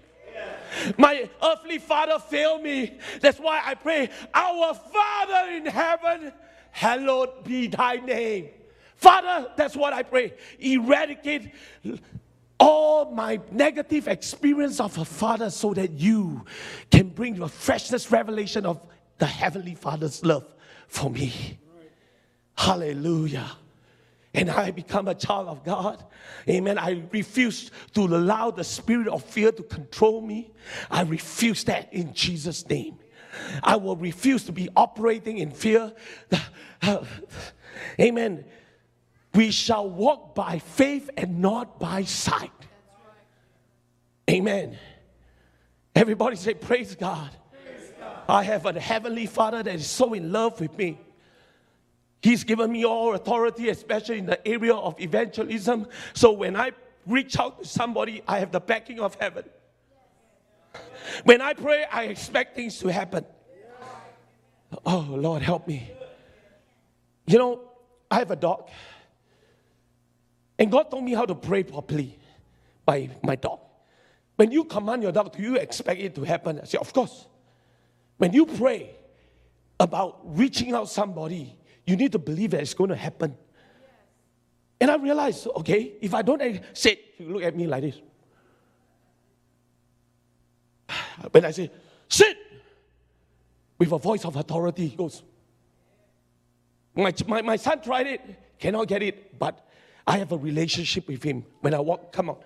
[SPEAKER 2] My earthly father failed me. That's why I pray, Our Father in heaven, hallowed be thy name. Father, that's what I pray. Eradicate all my negative experience of a father so that you can bring the freshness revelation of the heavenly father's love for me. Hallelujah and I become a child of God. Amen. I refuse to allow the spirit of fear to control me. I refuse that in Jesus' name. I will refuse to be operating in fear. Amen. We shall walk by faith and not by sight. Amen. Everybody say, Praise God. Praise God. I have a heavenly Father that is so in love with me. He's given me all authority, especially in the area of evangelism. So when I reach out to somebody, I have the backing of heaven. When I pray, I expect things to happen. Oh, Lord, help me. You know, I have a dog. And God told me how to pray properly by my dog. When you command your dog, do you expect it to happen? I say, Of course. When you pray about reaching out somebody, you need to believe that it's going to happen. And I realized, okay, if I don't say, you look at me like this. When I say, sit, with a voice of authority, he goes, my, my, my son tried it, cannot get it, but I have a relationship with him. When I walk, come on.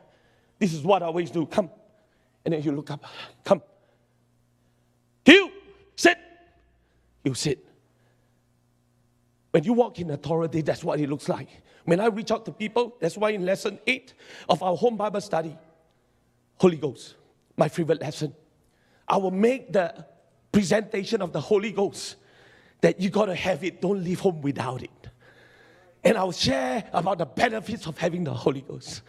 [SPEAKER 2] This is what I always do. Come. And then you look up. Come. You sit. You sit. When you walk in authority, that's what it looks like. When I reach out to people, that's why in lesson eight of our home Bible study, Holy Ghost, my favorite lesson, I will make the presentation of the Holy Ghost that you gotta have it, don't leave home without it. And I'll share about the benefits of having the Holy Ghost.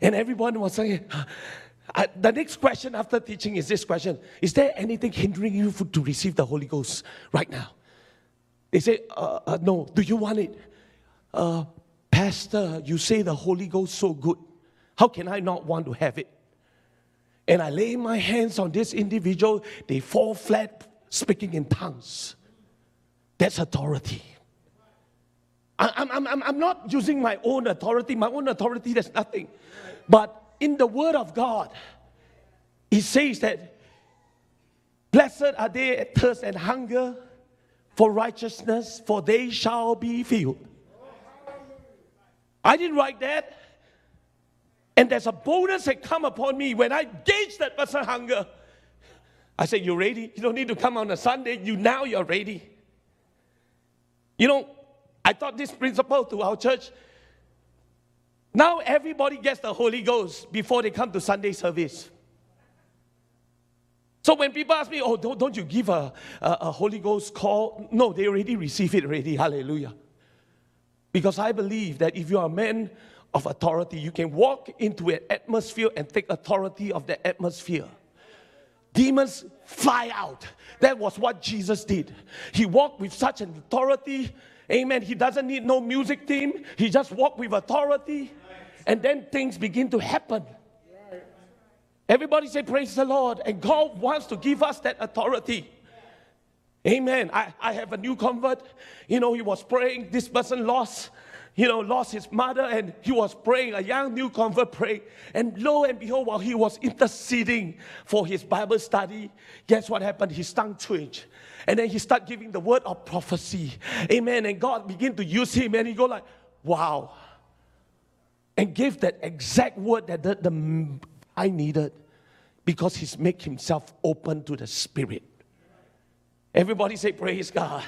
[SPEAKER 2] And everyone was saying, I, the next question after teaching is this question Is there anything hindering you to receive the Holy Ghost right now? They say, uh, uh, No, do you want it? Uh, Pastor, you say the Holy Ghost so good. How can I not want to have it? And I lay my hands on this individual, they fall flat, speaking in tongues. That's authority. I- I'm, I'm, I'm, not using my own authority. My own authority, there's nothing. But in the Word of God, it says that blessed are they that thirst and hunger for righteousness, for they shall be filled. I didn't write that. And there's a bonus that come upon me when I gauge that person hunger. I said, You're ready? You don't need to come on a Sunday. You now you're ready. You know, I taught this principle to our church. Now everybody gets the Holy Ghost before they come to Sunday service. So when people ask me, oh, don't, don't you give a, a, a Holy Ghost call? No, they already receive it already. Hallelujah. Because I believe that if you are a man of authority, you can walk into an atmosphere and take authority of the atmosphere. Demons fly out. That was what Jesus did. He walked with such an authority. Amen. He doesn't need no music team. He just walked with authority. And then things begin to happen. Everybody say, Praise the Lord. And God wants to give us that authority. Amen. I, I have a new convert. You know, he was praying. This person lost, you know, lost his mother, and he was praying. A young new convert praying. And lo and behold, while he was interceding for his Bible study, guess what happened? His tongue changed. And then he started giving the word of prophecy. Amen. And God began to use him, and he go like, wow. And gave that exact word that the, the I needed because he's make himself open to the spirit. Everybody say, Praise God.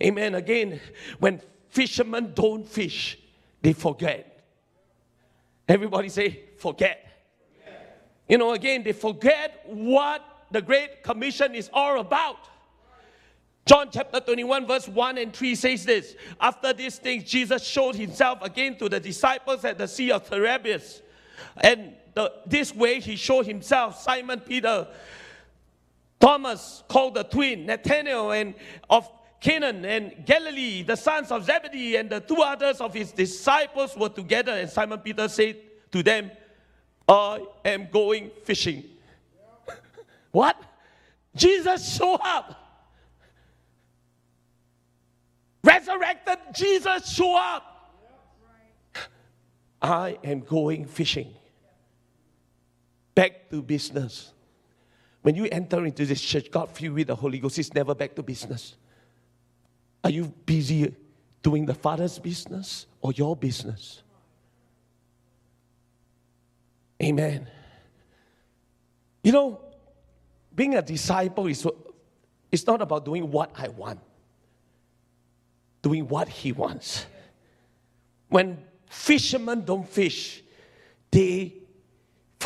[SPEAKER 2] Amen. Again, when fishermen don't fish, they forget. Everybody say, forget. You know, again, they forget what the Great Commission is all about. John chapter 21, verse 1 and 3 says this After these things, Jesus showed himself again to the disciples at the Sea of Tiberias. And the, this way he showed himself, Simon Peter, Thomas called the twin, Nathanael and of Canaan and Galilee, the sons of Zebedee, and the two others of his disciples were together. And Simon Peter said to them, I am going fishing. what? Jesus showed up. Resurrected Jesus show up. I am going fishing. Back to business. When you enter into this church, God filled with the Holy Ghost, it's never back to business. Are you busy doing the Father's business or your business? Amen. You know, being a disciple is it's not about doing what I want, doing what He wants. When fishermen don't fish, they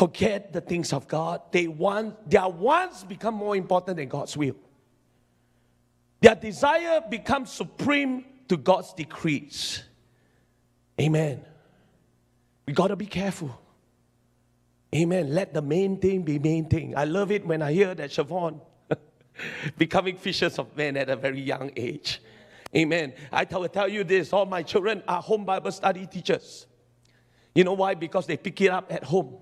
[SPEAKER 2] forget the things of God. They want their wants become more important than God's will. Their desire becomes supreme to God's decrees. Amen. We got to be careful. Amen. Let the main thing be main thing. I love it when I hear that Siobhan becoming fishers of men at a very young age. Amen. I will tell you this all my children are home Bible study teachers. You know why? Because they pick it up at home.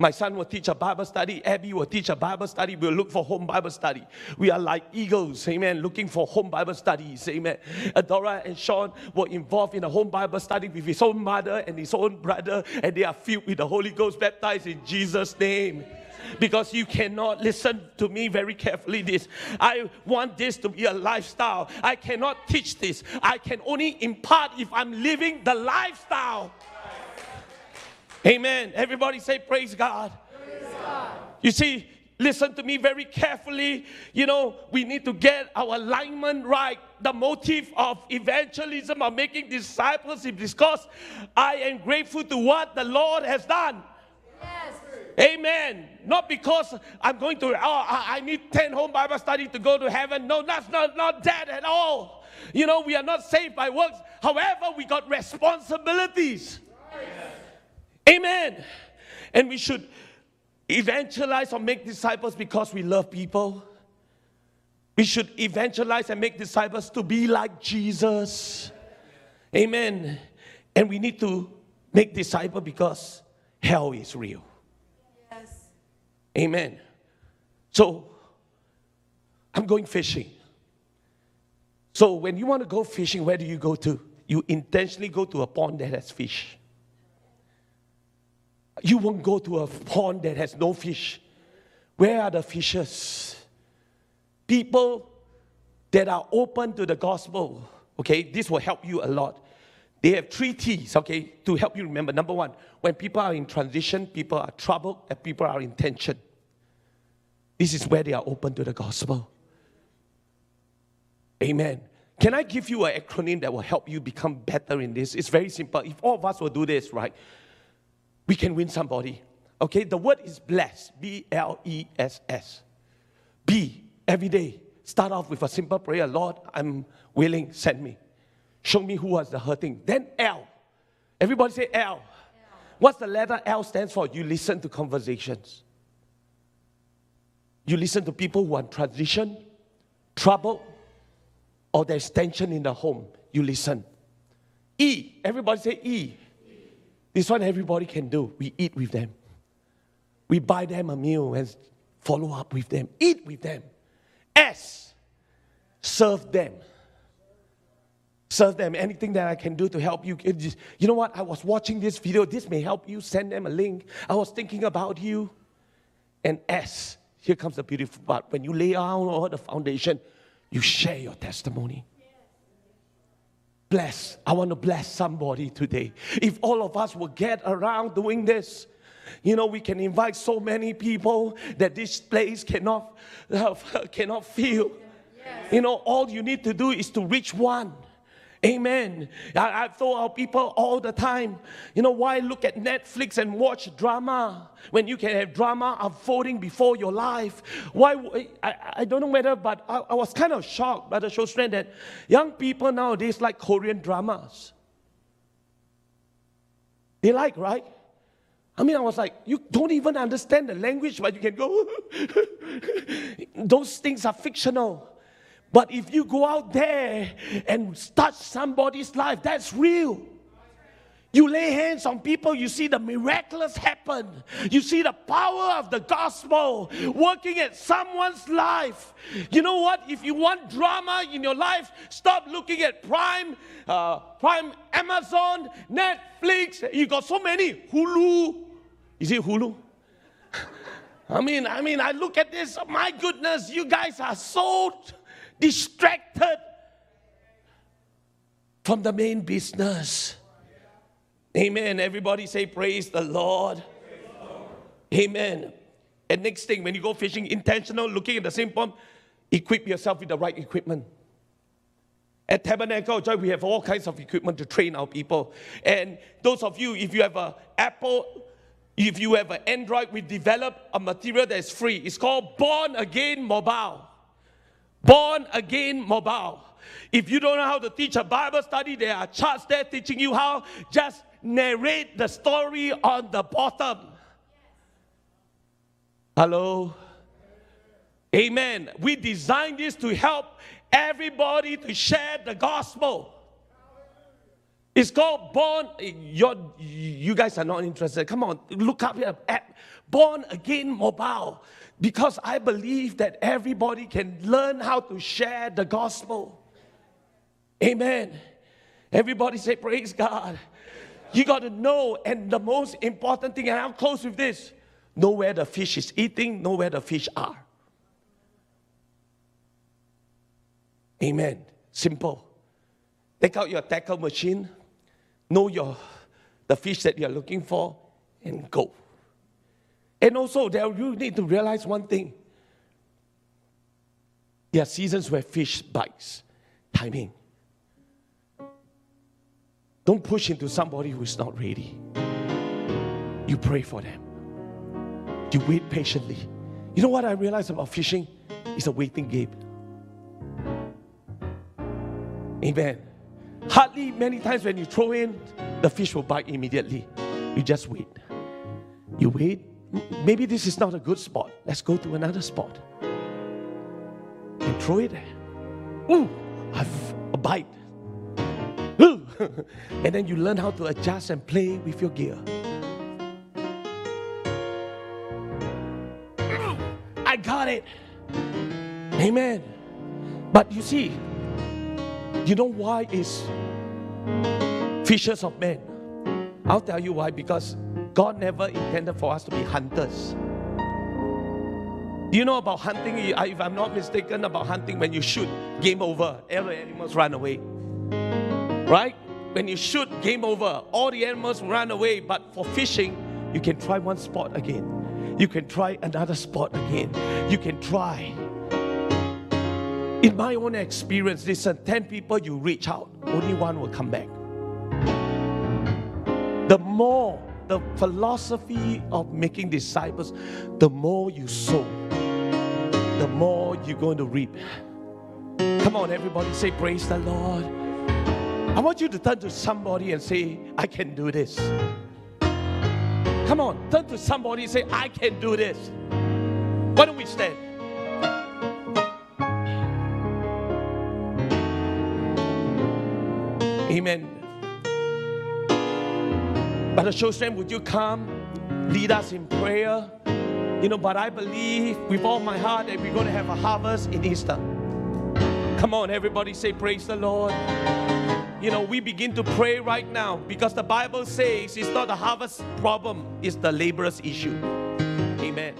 [SPEAKER 2] My son will teach a Bible study. Abby will teach a Bible study. We'll look for home Bible study. We are like eagles, amen, looking for home Bible studies, amen. Adora and Sean were involved in a home Bible study with his own mother and his own brother, and they are filled with the Holy Ghost, baptized in Jesus' name because you cannot listen to me very carefully this i want this to be a lifestyle i cannot teach this i can only impart if i'm living the lifestyle Amen. Everybody say, Praise God. Praise God. You see, listen to me very carefully. You know, we need to get our alignment right. The motive of evangelism, of making disciples, is because I am grateful to what the Lord has done. Yes. Amen. Not because I'm going to, oh, I need 10 home Bible study to go to heaven. No, that's not, not that at all. You know, we are not saved by works. However, we got responsibilities. Amen. And we should evangelize or make disciples because we love people. We should evangelize and make disciples to be like Jesus. Amen. And we need to make disciples because hell is real.
[SPEAKER 4] Yes.
[SPEAKER 2] Amen. So, I'm going fishing. So, when you want to go fishing, where do you go to? You intentionally go to a pond that has fish. You won't go to a pond that has no fish. Where are the fishes? People that are open to the gospel, okay, this will help you a lot. They have three T's, okay, to help you remember. Number one, when people are in transition, people are troubled, and people are in tension. This is where they are open to the gospel. Amen. Can I give you an acronym that will help you become better in this? It's very simple. If all of us will do this, right, we can win somebody. Okay, the word is bless, B L E S S. B, every day. Start off with a simple prayer Lord, I'm willing, send me. Show me who was the hurting. Then L. Everybody say L. What's the letter L stands for? You listen to conversations. You listen to people who are in transition, trouble, or there's tension in the home. You listen. E. Everybody say E. This one everybody can do. We eat with them. We buy them a meal and follow up with them. Eat with them. S. Serve them serve them, anything that I can do to help you. You know what? I was watching this video. This may help you. Send them a link. I was thinking about you. And S, here comes the beautiful part. When you lay down all the foundation, you share your testimony. Bless. I want to bless somebody today. If all of us will get around doing this, you know, we can invite so many people that this place cannot, uh, cannot feel. Yes. You know, all you need to do is to reach one. Amen. I, I told our people all the time, you know, why look at Netflix and watch drama when you can have drama unfolding before your life? Why? I, I don't know whether, but I, I was kind of shocked by the show strand that young people nowadays like Korean dramas. They like, right? I mean, I was like, you don't even understand the language, but you can go. Those things are fictional. But if you go out there and touch somebody's life, that's real. You lay hands on people, you see the miraculous happen. You see the power of the gospel working at someone's life. You know what? If you want drama in your life, stop looking at Prime, uh, Prime, Amazon, Netflix. You got so many. Hulu. Is it Hulu? I mean, I mean, I look at this. My goodness, you guys are so distracted from the main business. Amen. Everybody say, Praise the Lord. Amen. And next thing, when you go fishing, intentional, looking at the same pond, equip yourself with the right equipment. At Tabernacle Joy, we have all kinds of equipment to train our people. And those of you, if you have an Apple, if you have an Android, we develop a material that is free. It's called Born Again Mobile. Born again mobile. If you don't know how to teach a Bible study, there are charts there teaching you how. Just narrate the story on the bottom. Hello? Amen. We designed this to help everybody to share the gospel. It's called Born. You're, you guys are not interested. Come on, look up here. app. born Again Mobile because I believe that everybody can learn how to share the gospel. Amen. Everybody say, Praise God. You got to know, and the most important thing, and I'll close with this know where the fish is eating, know where the fish are. Amen. Simple. Take out your tackle machine, know your the fish that you're looking for, and go. And also, there you need to realize one thing. There are seasons where fish bites. Timing. Don't push into somebody who is not ready. You pray for them. You wait patiently. You know what I realized about fishing? It's a waiting game. Amen. Hardly many times when you throw in, the fish will bite immediately. You just wait. You wait, "M- maybe this is not a good spot. Let's go to another spot. And throw it there. Ooh, I've a bite. Ooh. and then you learn how to adjust and play with your gear. I got it. Amen. But you see, you know why is fishers of men? I'll tell you why. Because God never intended for us to be hunters. Do you know about hunting? If I'm not mistaken, about hunting, when you shoot, game over. All the animals run away. Right? When you shoot, game over. All the animals run away. But for fishing, you can try one spot again. You can try another spot again. You can try. In my own experience, listen, 10 people you reach out, only one will come back. The more the philosophy of making disciples, the more you sow, the more you're going to reap. Come on, everybody, say, Praise the Lord. I want you to turn to somebody and say, I can do this. Come on, turn to somebody and say, I can do this. Why don't we stand? Amen. Brother Shostram, would you come lead us in prayer? You know, but I believe with all my heart that we're going to have a harvest in Easter. Come on, everybody say, Praise the Lord. You know, we begin to pray right now because the Bible says it's not the harvest problem, it's the laborer's issue. Amen.